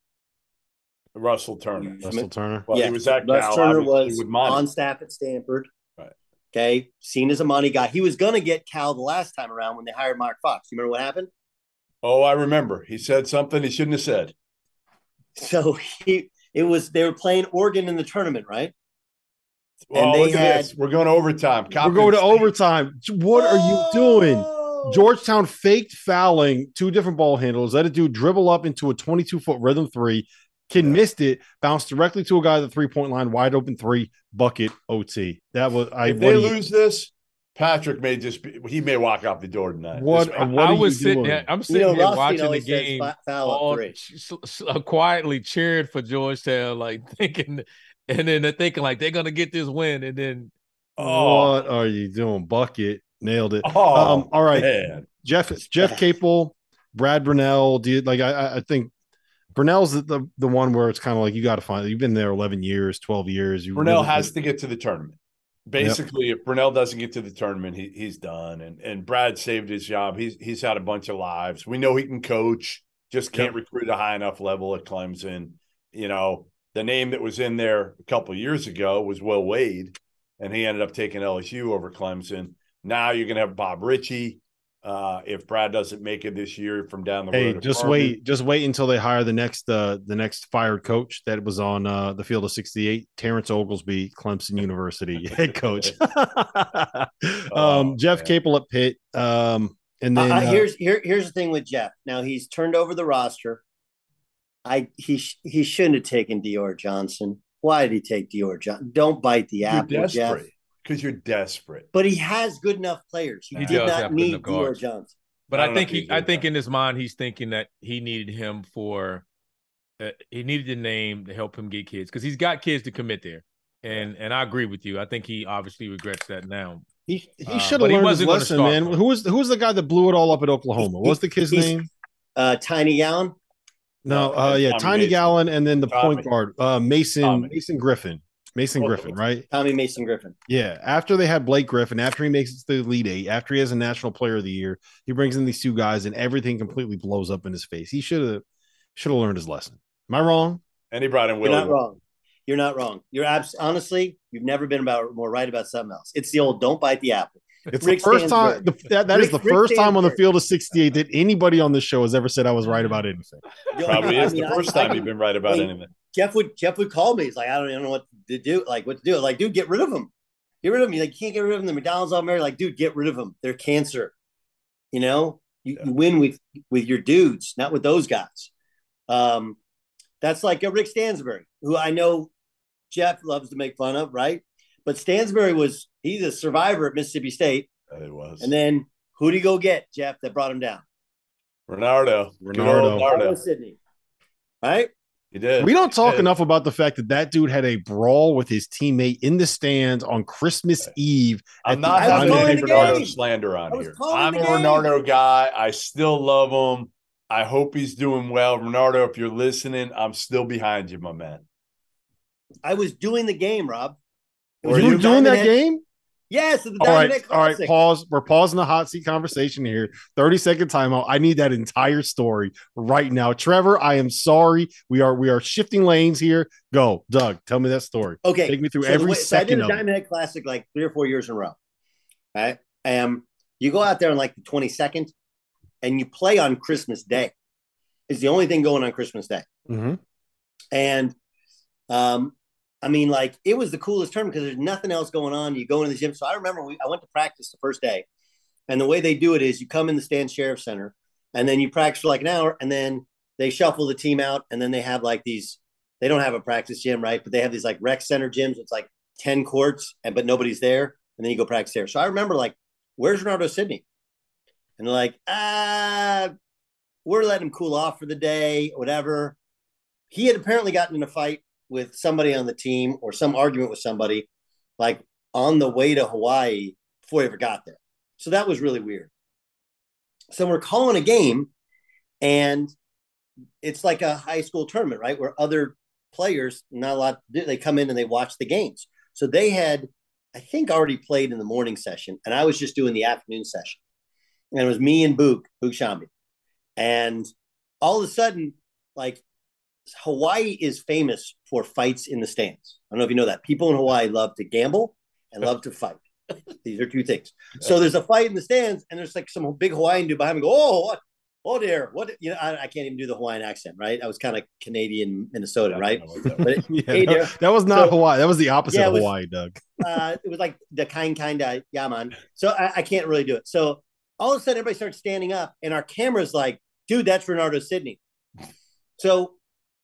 Russell Turner. Russell Turner. Well, Yeah. he was at Russ Cal, Turner was with on staff at Stanford. Right. Okay, seen as a money guy. He was going to get Cal the last time around when they hired Mark Fox. You remember what happened? Oh, I remember. He said something he shouldn't have said. So he It was they were playing Oregon in the tournament, right? Well, they look at had- this. We're going to overtime. We're going to Confidence- overtime. What are you doing? Oh, Georgetown faked fouling two different ball handles, let a dude dribble up into a 22 foot rhythm three. Kid missed it, bounced directly to a guy at the three point line, wide open three, bucket, OT. That was I. If what they do you- lose this, Patrick may just be, he may walk out the door tonight. What- This- what I are was you sitting doing? there. I'm You sitting know, here Rothstein watching the game. foul all three. s- s- uh, quietly cheered for Georgetown, like thinking, and then they're thinking like they're gonna get this win, and then Oh. What are you doing? Bucket nailed it. Oh, um, all right, man. Jeff Jeff Capel, Brad Brownell. Do you, like I- I, think Brownell's the, the the one where it's kind of like you got to find. You've been there eleven years, twelve years. You Brownell really- has to get to the tournament. Basically, if Brownell doesn't get to the tournament, he, he's done. And and Brad saved his job. He's he's had a bunch of lives. We know he can coach, just can't recruit a high enough level at Clemson. You know, the name that was in there a couple of years ago was Will Wade, and he ended up taking LSU over Clemson. Now you're gonna have Bob Richey. Uh, if Brad doesn't make it this year from down the Hey, road, just wait, just wait until they hire the next uh the next fired coach that was on uh the field of 68, Terrence Oglesby, Clemson University head coach. um Oh, Jeff man. Capel at Pitt. Um and then Uh, uh, here's here, here's the thing with Jeff. Now he's turned over the roster. I he he shouldn't have taken Dior Johnson. Why did he take Dior Johnson? Don't bite the apple, Jeff. Desperate because you're desperate. But he has good enough players. He, He did does not have good need enough Dior guards. Johnson. But I I, think he, I think enough. in his mind he's thinking that he needed him for, uh, he needed a name to help him get kids because he's got kids to commit there, and and I agree with you. I think he obviously regrets that now. he, he uh, should have but he learned his lesson, man. from- Who was who was the guy that blew it all up at Oklahoma? What's the kid's name? Uh, Tiny Gallon. No, No, uh yeah, Tommy Tiny Mason. Gallon and then the Tommy. point guard, uh Mason Tommy. Mason Griffin. Mason Oh, Griffin, right? Tommy Mason Griffin. Yeah, after they had Blake Griffin, after he makes it to the Elite Eight, after he has a National Player of the Year, he brings in these two guys, and everything completely blows up in his face. He should have should have learned his lesson. Am I wrong? And he brought in Will. You're not wrong. You're not wrong. You're abs- honestly, you've never been about more right about something else. It's the old "don't bite the apple." It's Rick the first time the, that, that is Rick- the Rick first time on the field of 68 that anybody on this show has ever said I was right about anything. Probably I is mean, the I- first I time can- you've been right about Hey, anything. Jeff would Jeff would call me. He's like, I don't even know what to do. Like, what to do? Like, dude, get rid of them. Get rid of them. He's like, you can't get rid of them. The McDonald's all married. Like, dude, get rid of them. They're cancer. You know, you, you win with with your dudes, not with those guys. Um, that's like a Rick Stansbury, who I know Jeff loves to make fun of, right? But Stansbury was he's a survivor at Mississippi State. It was. And then who do you go get, Jeff, that brought him down? Renardo. Good old Renardo. Renardo. Oh, Sidney. Right? He did. We don't talk enough about the fact that that dude had a brawl with his teammate in the stands on Christmas Eve. I'm at the not I was having calling any the game. slander on here. I'm a game. Renardo guy. I still love him. I hope he's doing well. Renardo, if you're listening, I'm still behind you, my man. I was doing the game, Rob. It Were was you doing that game? Yes, All right, all right. Pause. We're pausing the hot seat conversation here. 30 second timeout. I need that entire story right now. Trevor, I am sorry. We are we are shifting lanes here. Go, Doug. Tell me that story. Okay, Take me through so every way- so I did second a. Diamond Head Classic like three or four years in a row. Right, um, you go out there on like the twenty second, and you play on Christmas Day. Is the only thing going on Christmas Day, Mhm. and um, I mean, like it was the coolest tournament because there's nothing else going on. You go into the gym. So I remember we, I went to practice the first day, and the way they do it is you come in the Stan Sheriff Center, and then you practice for like an hour, and then they shuffle the team out, and then they have like these. They don't have a practice gym, right? But they have these like rec center gyms. It's like ten courts, and but nobody's there, and then you go practice there. So I remember like, where's Renardo Sidney? And they're like, ah, we're letting him cool off for the day, whatever. He had apparently gotten in a fight with somebody on the team or some argument with somebody, like on the way to Hawaii before he ever got there. So that was really weird. So we're calling a game, and it's like a high school tournament, right? Where other players, not a lot, they come in and they watch the games. So they had, I think, already played in the morning session, and I was just doing the afternoon session. And it was me and Book, Book Shambi. And all of a sudden, like Hawaii is famous for fights in the stands. I don't know if you know that. People in Hawaii love to gamble and love to fight. These are two things. So there's a fight in the stands, and there's like some big Hawaiian dude behind me. Go, oh, what? oh dear, what you know, I, I can't even do the Hawaiian accent, right? I was kind of Canadian, Minnesota, right? But, yeah, hey, that, that was not So- Hawaii. That was the opposite Yeah, it of was- Hawaii, Doug. uh, it was like the kind, kind of, yeah, man. So I, I can't really do it. So all of a sudden, everybody starts standing up, and our camera's like, dude, that's Renardo Sidney. So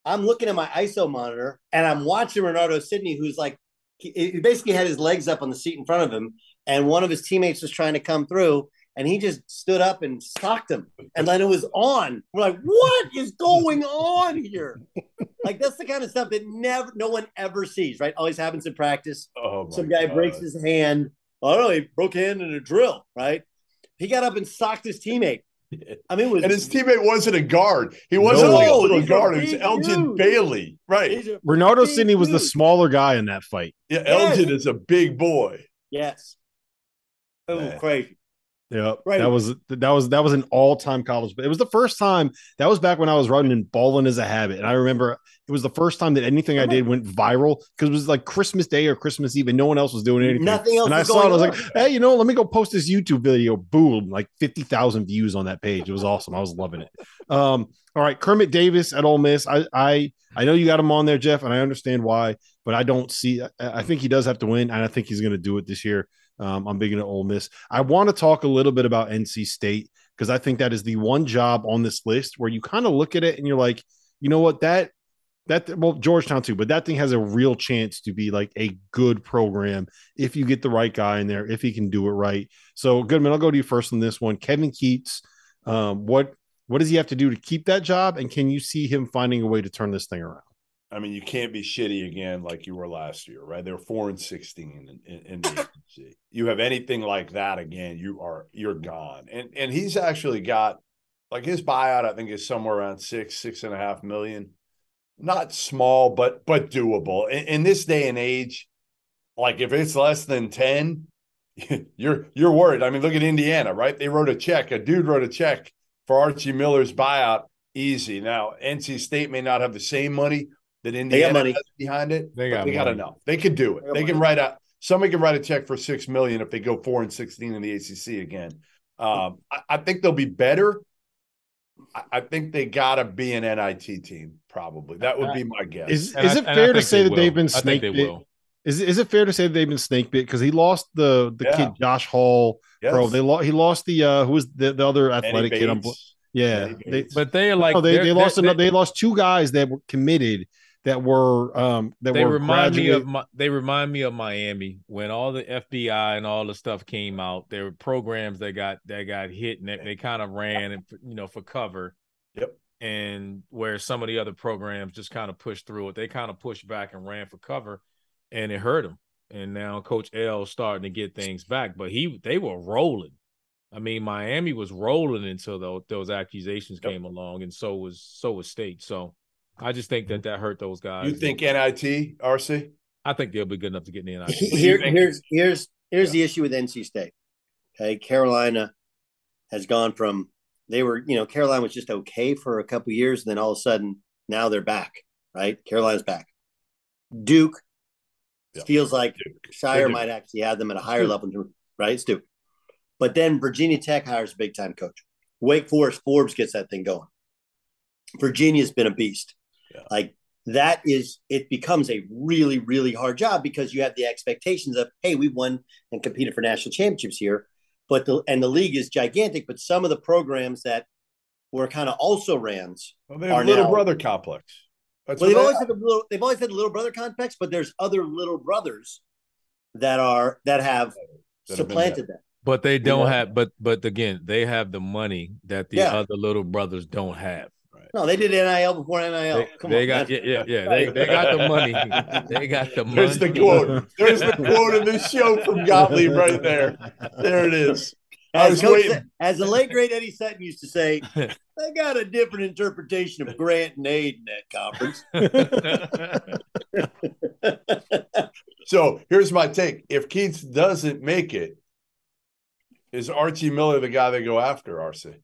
I'm looking at my ISO monitor, and I'm watching Renardo Sidney, who's like, he, basically had his legs up on the seat in front of him, and one of his teammates was trying to come through. And he just stood up and socked him, and then it was on. We're like, "What is going on here?" Like that's the kind of stuff that never, no one ever sees. Right? Always happens in practice Oh, some guy God. breaks his hand. I don't know, he broke hand in a drill, right? He got up and socked his teammate. I mean, was And his teammate wasn't a guard. He wasn't No, like a little these guard. It was Elgin dudes. Bailey. Right. He's a Sidney was the smaller guy in that fight. Yeah, Yes. Elgin is a big boy. yes. Oh, Man. crazy. Yeah, Right. that was that was that was an all time college. But it was the first time that was back when I was running and balling as a habit. And I remember it was the first time that anything I did went viral because it was like Christmas Day or Christmas Eve, and no one else was doing anything. Nothing else And I saw it. I was like, hey, you know, let me go post this YouTube video. Boom, like fifty thousand views on that page. It was awesome. I was loving it. Um, all right, Kermit Davis at Ole Miss. I I I know you got him on there, Jeff, and I understand why, but I don't see. I, I think he does have to win, and I think he's going to do it this year. Um, I'm big into Ole Miss. I want to talk a little bit about NC State because I think that is the one job on this list where you kind of look at it and you're like, you know what, that that well Georgetown too, but that thing has a real chance to be like a good program if you get the right guy in there, if he can do it right. So Goodman, I'll go to you first on this one. Kevin Keatts, um, what what does he have to do to keep that job, and can you see him finding a way to turn this thing around? I mean, you can't be shitty again like you were last year, right? They're four and sixteen in, in, in the ACC. You have anything like that again, you are you're gone. And and he's actually got like his buyout, I think, is somewhere around six, six and a half million. Not small, but but doable. In, in this day and age, like if it's less than 10, you're you're worried. I mean, look at Indiana, right? They wrote a check, a dude wrote a check for Archie Miller's buyout. Easy. Now, NC State may not have the same money that Indiana money. has behind it. They got they got enough. They could do it. They They can money. write out. Somebody can write a check for six million if they go four and sixteen in the ACC again. Um, I, I think they'll be better. I, I think they got to be an NIT team. Probably that would be my guess. Is And is I- it I fair to say they that will. they've been snake they bit? will. Is is it fair to say that they've been snake bit because he lost the the Yeah. kid Josh Hall, Yes. bro? They lost. He lost the uh who was the, the other athletic kid on. Bates. Yeah, they, But they are like no, they, they're- lost they're- another, they lost two guys that were committed that were um that they were remind me of my, they remind me of Miami when all the FBI and all the stuff came out. There were programs that got that got hit and they, they kind of ran and you know for cover. Yep. And where some of the other programs just kind of pushed through it, they kind of pushed back and ran for cover, and it hurt them. And now Coach L starting to get things back, but he they were rolling. I mean, Miami was rolling until those, those accusations Yep. came along, and so was so was State. So I just think that mm-hmm. that hurt those guys. You think NIT, RC? I think they'll be good enough to get in the NIT. Here, think? here's here's here's the issue with NC State. Okay, Carolina has gone from they were you know Carolina was just okay for a couple years, and then all of a sudden now they're back. Right, Carolina's back. Duke Yeah. feels like Duke. Scheyer Duke. might actually have them at a higher hmm. level, right? It's Duke. But then Virginia Tech hires a big time coach. Wake Forest Forbes gets that thing going. Virginia's been a beast. Yeah. Like that is it becomes a really, really hard job because you have the expectations of, hey, we won and competed for national championships here. But the and the league is gigantic, but some of the programs that were kind of also rans. Well, they have Are little now- brother complex. That's Well, they've they always are. had a little they've always had a little brother complex, but there's other little brothers that are that have That have supplanted them. But they don't Yeah. have. But but again, they have the money that the Yeah. other little brothers don't have. No, they did NIL before NIL. They, Come they on, got man. yeah yeah yeah. They, they got the money. They got the money. There's the quote. There's the quote of this show from Gottlieb right there. There it is. As, was Coach, as the late great Eddie Sutton used to say, they got a different interpretation of grant and aid in that conference. So here's my take. If Keatts doesn't make it, is Archie Miller the guy they go after, RC?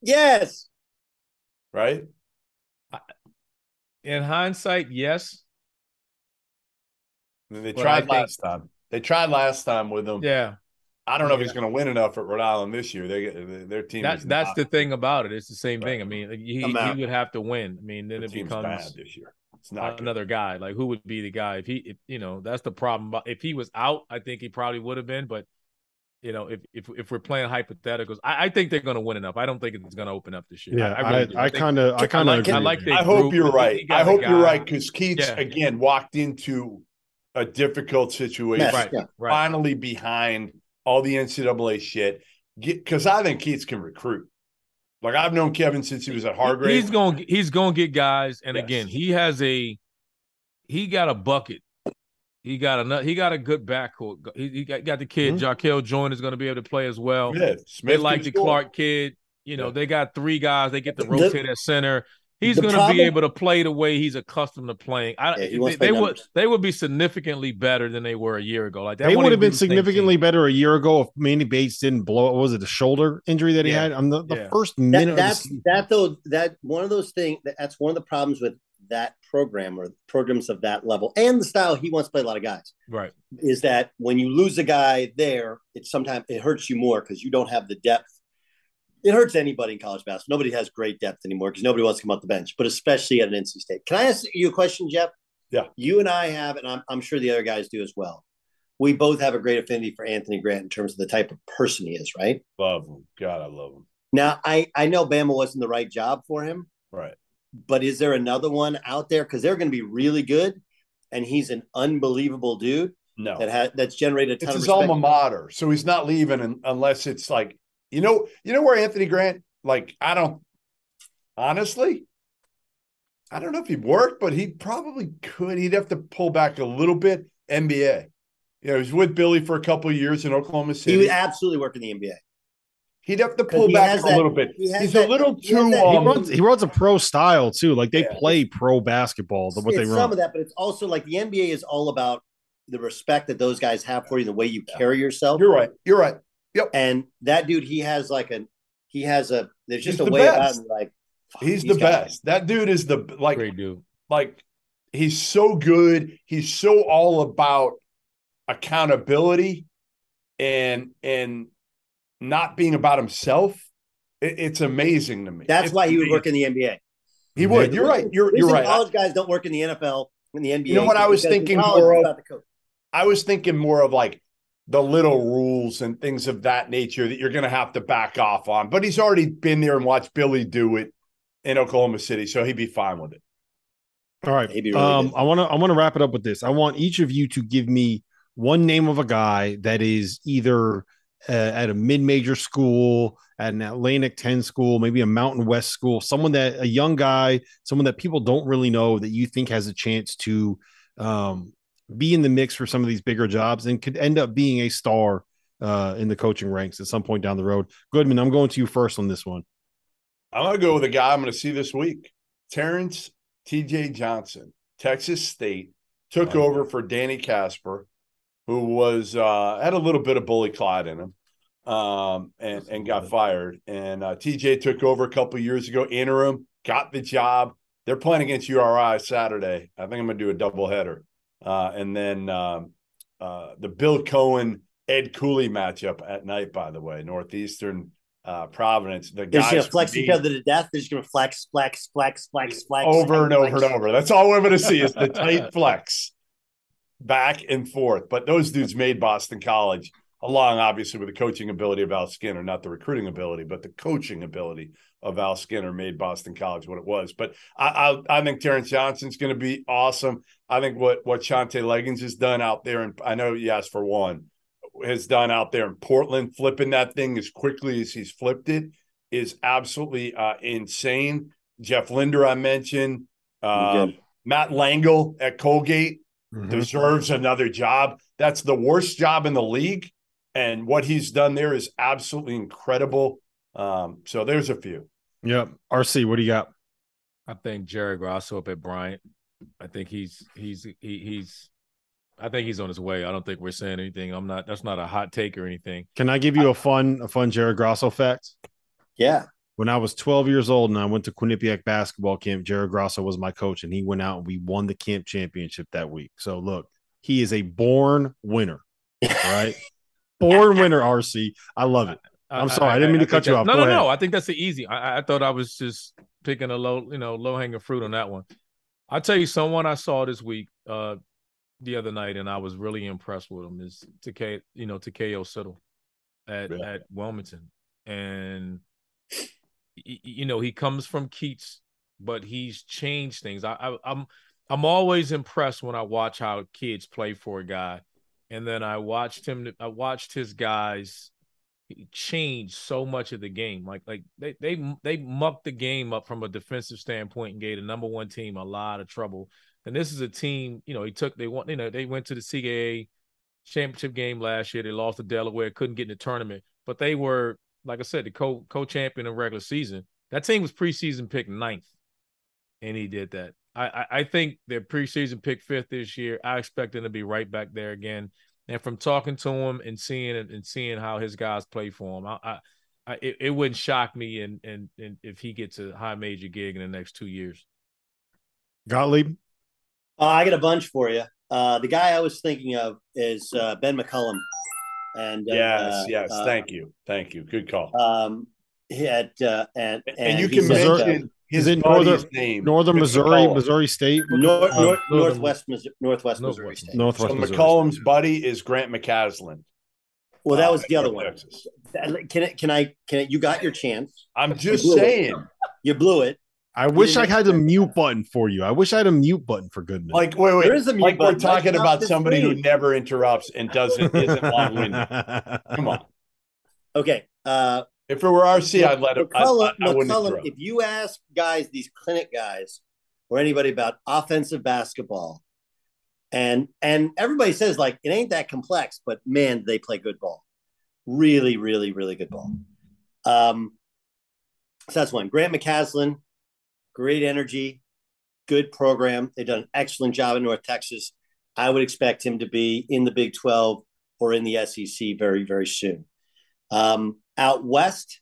yes. Right? In hindsight, yes. I mean, they But tried think- last time. They tried last time with him. Yeah. I don't know if he's going to win enough at Rhode Island this year. They their team. That's that's the thing about it. It's the same thing. I mean, he, he would have to win. I mean, then the it becomes this year. It's not good. another guy. Like who would be the guy if he? If, you know, that's the problem. If he was out, I think he probably would have been. But you know, if if if we're playing hypotheticals, I, I think they're going to win enough. I don't think it's going to open up this year. Yeah, I, really I. I kind of, I kind of like- I like with. I hope group. you're right. I got I a hope you're right because Keatts Yeah. again walked into a difficult situation. Right, yeah. right. Finally behind all the NCAA shit. Because I think Keatts can recruit. Like I've known Kevin since he was at Hargrave. He's going. He's going to get guys. And Yes. again, he has a. He got a bucket. He got another. He got a good backcourt. He, he got, got the kid. Mhm. Jarkel Joiner is going to be able to play as well. Smith. Smith They like the score. Clark kid. You know, Yeah. they got three guys. They get to The- rotate at center. He's going to be able to play the way he's accustomed to playing. I, Yeah, they, wants they would they would be significantly better than they were a year ago. Like that They would have even be been significantly team. better a year ago if Manny Bates didn't blow. What was it? the shoulder injury that he Yeah. had on the, the Yeah. first That, minute. of the that's that though. That one of those things. That's one of the problems with that program or programs of that level and the style he wants to play a lot of guys Right. is that when you lose a guy there, it sometimes it hurts you more because you don't have the depth. It hurts anybody in college basketball. Nobody has great depth anymore because nobody wants to come off the bench, but especially at an NC State. Can I ask you a question, Jeff? Yeah. You and I have, and I'm, I'm sure the other guys do as well. We both have a great affinity for Anthony Grant in terms of the type of person he is, right? Love him. God, I love him. Now, I, I know Bama wasn't the right job for him, Right. But is there another one out there? Because they're going to be really good, and he's an unbelievable dude No. that has that's generated a ton it's of his respect. alma mater, so he's not leaving unless it's like you know, you know where Anthony Grant. Like I don't honestly, I don't know if he'd work, but he probably could. He'd have to pull back a little bit. NBA, you know, he was with Billy for a couple of years in Oklahoma City. He would absolutely work in the NBA. He'd have to 'Cause pull back a that- little bit. he He's that- a little he has too. that- He Um, runs, he runs a pro style too. Like they Yeah. play pro basketball. The, what they it's run. some of that, but it's also like the NBA is all about the respect that those guys have for you, the way you carry yourself. you're right. You're right. Yep. And that dude, he has like a he has a there's just He's a the way about him like fuck, He's these the guys- best. That dude is the like Great dude. like he's so good he's so all about accountability and and not being about himself It- it's amazing to me That's It's why he would work in the NBA. he would you're right you're you're right College guys don't work in the NFL in the NBA. You know what I was thinking more of? about the coach. I was thinking more of like the little rules and things of that nature that you're going to have to back off on but he's already been there and watched billy do it in oklahoma city so he'd be fine with it All right. Really um. I want to I want to wrap it up with this. I want each of you to give me one name of a guy that is either uh, at a mid-major school, at an Atlantic 10 school, maybe a Mountain West school, someone that a young guy, someone that people don't really know that you think has a chance to um, be in the mix for some of these bigger jobs and could end up being a star uh, in the coaching ranks at some point down the road. Goodman, I'm going to you first on this one. I'm going to go with a guy I'm going to see this week. Terrence TJ Johnson, Texas State, took over for Danny Kaspar, who was uh, had a little bit of bully Clyde in him, um, and and got fired. And uh, TJ took over a couple years ago, interim, got the job. They're playing against URI Saturday. I think I'm going to do a doubleheader, uh, and then um, uh, the Bill Coen Ed Cooley matchup at night. By the way, Northeastern uh, Providence. The They're guys gonna flex each other to death. They're just gonna flex, flex, flex, flex, flex over and flex. over and over. That's all we're going to see is the tight flex back and forth. But those dudes made Boston College, along obviously with the coaching ability of Al Skinner, not the recruiting ability, but the coaching ability of Al Skinner made Boston College what it was. But I I, I think Terrence Johnson's going to be awesome. I think what what Shantay Legans has done out there, and I know you asked for one, has done out there in Portland, flipping that thing as quickly as he's flipped it is absolutely uh, insane. Jeff Linder, I mentioned. Uh, Matt Langel at Colgate Mm-hmm. deserves another job. That's the worst job in the league. And what he's done there is absolutely incredible. Um, so there's a few. Yep. RC, what do you got? I think Jerry Grasso up at Bryant. I think he's he's he, he's I think he's on his way. I don't think we're saying anything. I'm not that's not a hot take or anything. Can I give you a fun, a fun Jared Grasso fact? Yeah. When I was 12 years old and I went to Quinnipiac basketball camp, Jared Grasso was my coach, and he went out and we won the camp championship that week. So look, he is a born winner. Right. Born winner, RC. I love it. I'm sorry, I, didn't mean to cut you off. No, Go no, ahead. no. I think that's the easy. I, I thought I was just picking a low, you know, low hanging fruit on that one. I'll tell you, someone I saw this week, uh, the other night, and I was really impressed with him is Takayo, you know, Takayo Siddle at Yeah. at Wilmington, and y- you know he comes from Keatts, but he's changed things. I, I I'm I'm always impressed when I watch how kids play for a guy, and then I watched him. I watched his guys change so much of the game. Like like they they they mucked the game up from a defensive standpoint and gave the number one team a lot of trouble. And this is a team, you know, he took they want you know, they went to the CAA championship game last year. They lost to Delaware, couldn't get in the tournament, but they were, like I said, the co co champion in regular season. That team was preseason picked ninth, and he did that. I, I I think their preseason pick fifth this year. I expect them to be right back there again. And from talking to him and seeing and seeing how his guys play for him, I, I, I it, it wouldn't shock me and, and and if he gets a high major gig in the next two years. Gottlieb. Uh, I got a bunch for you. Uh, the guy I was thinking of is uh, Ben McCollum, and uh, Yes, yes. uh, Thank you. Thank you. Good call. Um, he had uh, and, and, and you he's can at, uh, mention his Is it Northern- name. Northern Mick Missouri, McCollum. Missouri State, North, Uh, north, northwest Missouri, northwest Missouri Northwest. State. Northwest So Missouri. McCollum's buddy is Grant McCasland. Well, that uh, was the other one. Texas. Can it? Can I? Can it? You got your chance. I'm just blew it. saying. You blew it. I wish I had a mute button for you. I wish I had a mute button for Goodman. Like, wait, wait. There is a mute like we're talking Like, about not somebody who never interrupts and doesn't isn't long winded. Come on. Okay. Uh, If it were RC, I'd let him. I, McCollum, I, I wouldn't McCollum, if you ask guys, these clinic guys, or anybody about offensive basketball, and and everybody says like it ain't that complex, but man, they play good ball. Really, really, really good ball. Um, so that's one. Grant McCasland, great energy, good program. They've done an excellent job in North Texas. I would expect him to be in the Big 12 or in the SEC very, very soon. Um, out west,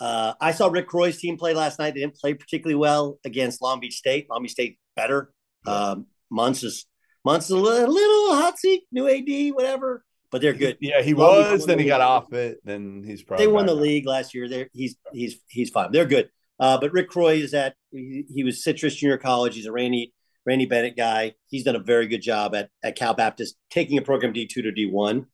uh, I saw Rick Croy's team play last night. They didn't play particularly well against Long Beach State. Long Beach State better. Um, Munts is Munts is a little, little hot seat, new AD, whatever, but they're good. Yeah, he Long was. Then the he got off it. Then he's probably They won the league last year. They're, he's he's he's fine. They're good. Uh, but Rick Croy is at he, he was Citrus Junior College. He's a Randy Randy Bennett guy. He's done a very good job at at Cal Baptist, taking a program D two to D one.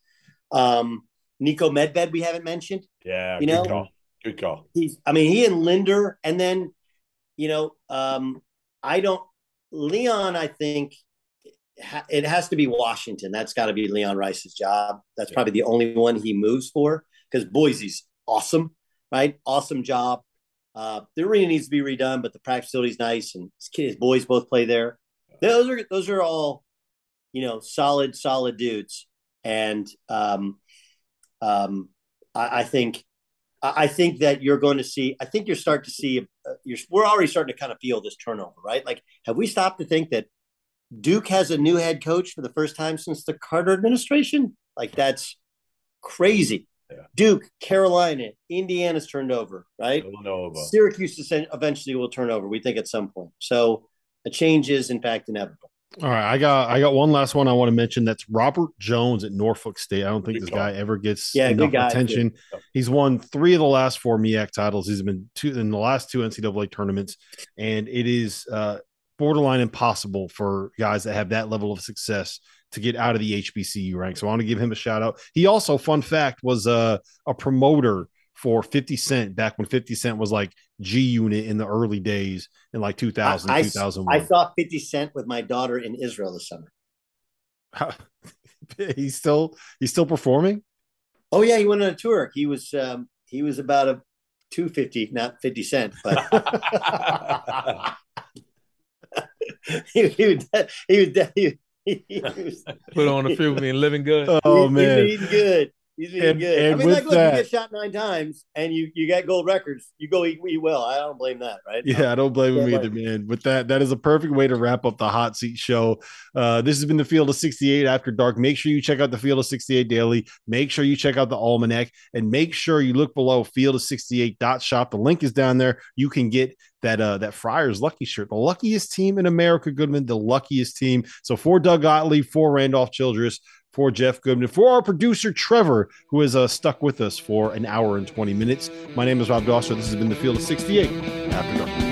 Um, Niko Medved we haven't mentioned. Yeah, You good know? call. Good call. He's I mean he and Linder, and then you know um, I don't Leon. I think it has to be Washington. That's got to be Leon Rice's job. That's probably the only one he moves for because Boise's awesome, right? Awesome job. Uh, the arena needs to be redone, but the practice facility is nice, and his kids, boys both play there. Those are those are all, you know, solid, solid dudes, and um, um, I, I think I think that you're going to see. I think you're starting to see. Uh, you're, we're already starting to kind of feel this turnover, right? Like, have we stopped to think that Duke has a new head coach for the first time since the Carter administration? Like, that's crazy. Yeah. Duke, Carolina, Indiana's turned over, right? Villanova. Syracuse eventually will turn over. We think at some point. So a change is in fact inevitable. All right, I got I got one last one I want to mention. That's Robert Jones at Norfolk State. I don't think this guy ever gets Yeah, enough guy, attention. He's won three of the last four MEAC titles. He's been two in the last two NCAA tournaments, and it is uh, borderline impossible for guys that have that level of success to get out of the HBCU rank. So I want to give him a shout out. He also, fun fact, was a, a promoter for 50 Cent back when 50 Cent was like G Unit in the early days in like 2000, I, I, 2001. I saw 50 Cent with my daughter in Israel this summer. he's still he's still performing. Oh yeah, he went on a tour. He was um, he was about a 250, not 50 cent, but he, he was he was he, he, he was Put on the field with me and living good. Oh he, man, he's eating good. He's eating And- good. I mean, with like, look, that- you get shot nine times and you you got gold records. You go eat, eat well. I don't blame that, right? Yeah, I don't blame him Yeah, either, man. With that, that is a perfect way to wrap up the hot seat show. Uh, this has been the Field of 68 After Dark. Make sure you check out the Field of 68 Daily. Make sure you check out the Almanac and make sure you look below field of 68.shop. The link is down there. You can get that uh that Friars lucky shirt. The luckiest team in America, Goodman, the luckiest team. So for Doug Gottlieb, for Randolph Childress, for Jeff Goodman, for our producer Trevor, who has uh, stuck with us for an hour and 20 minutes. My name is Rob Dauster. This has been the Field of 68 After Dark.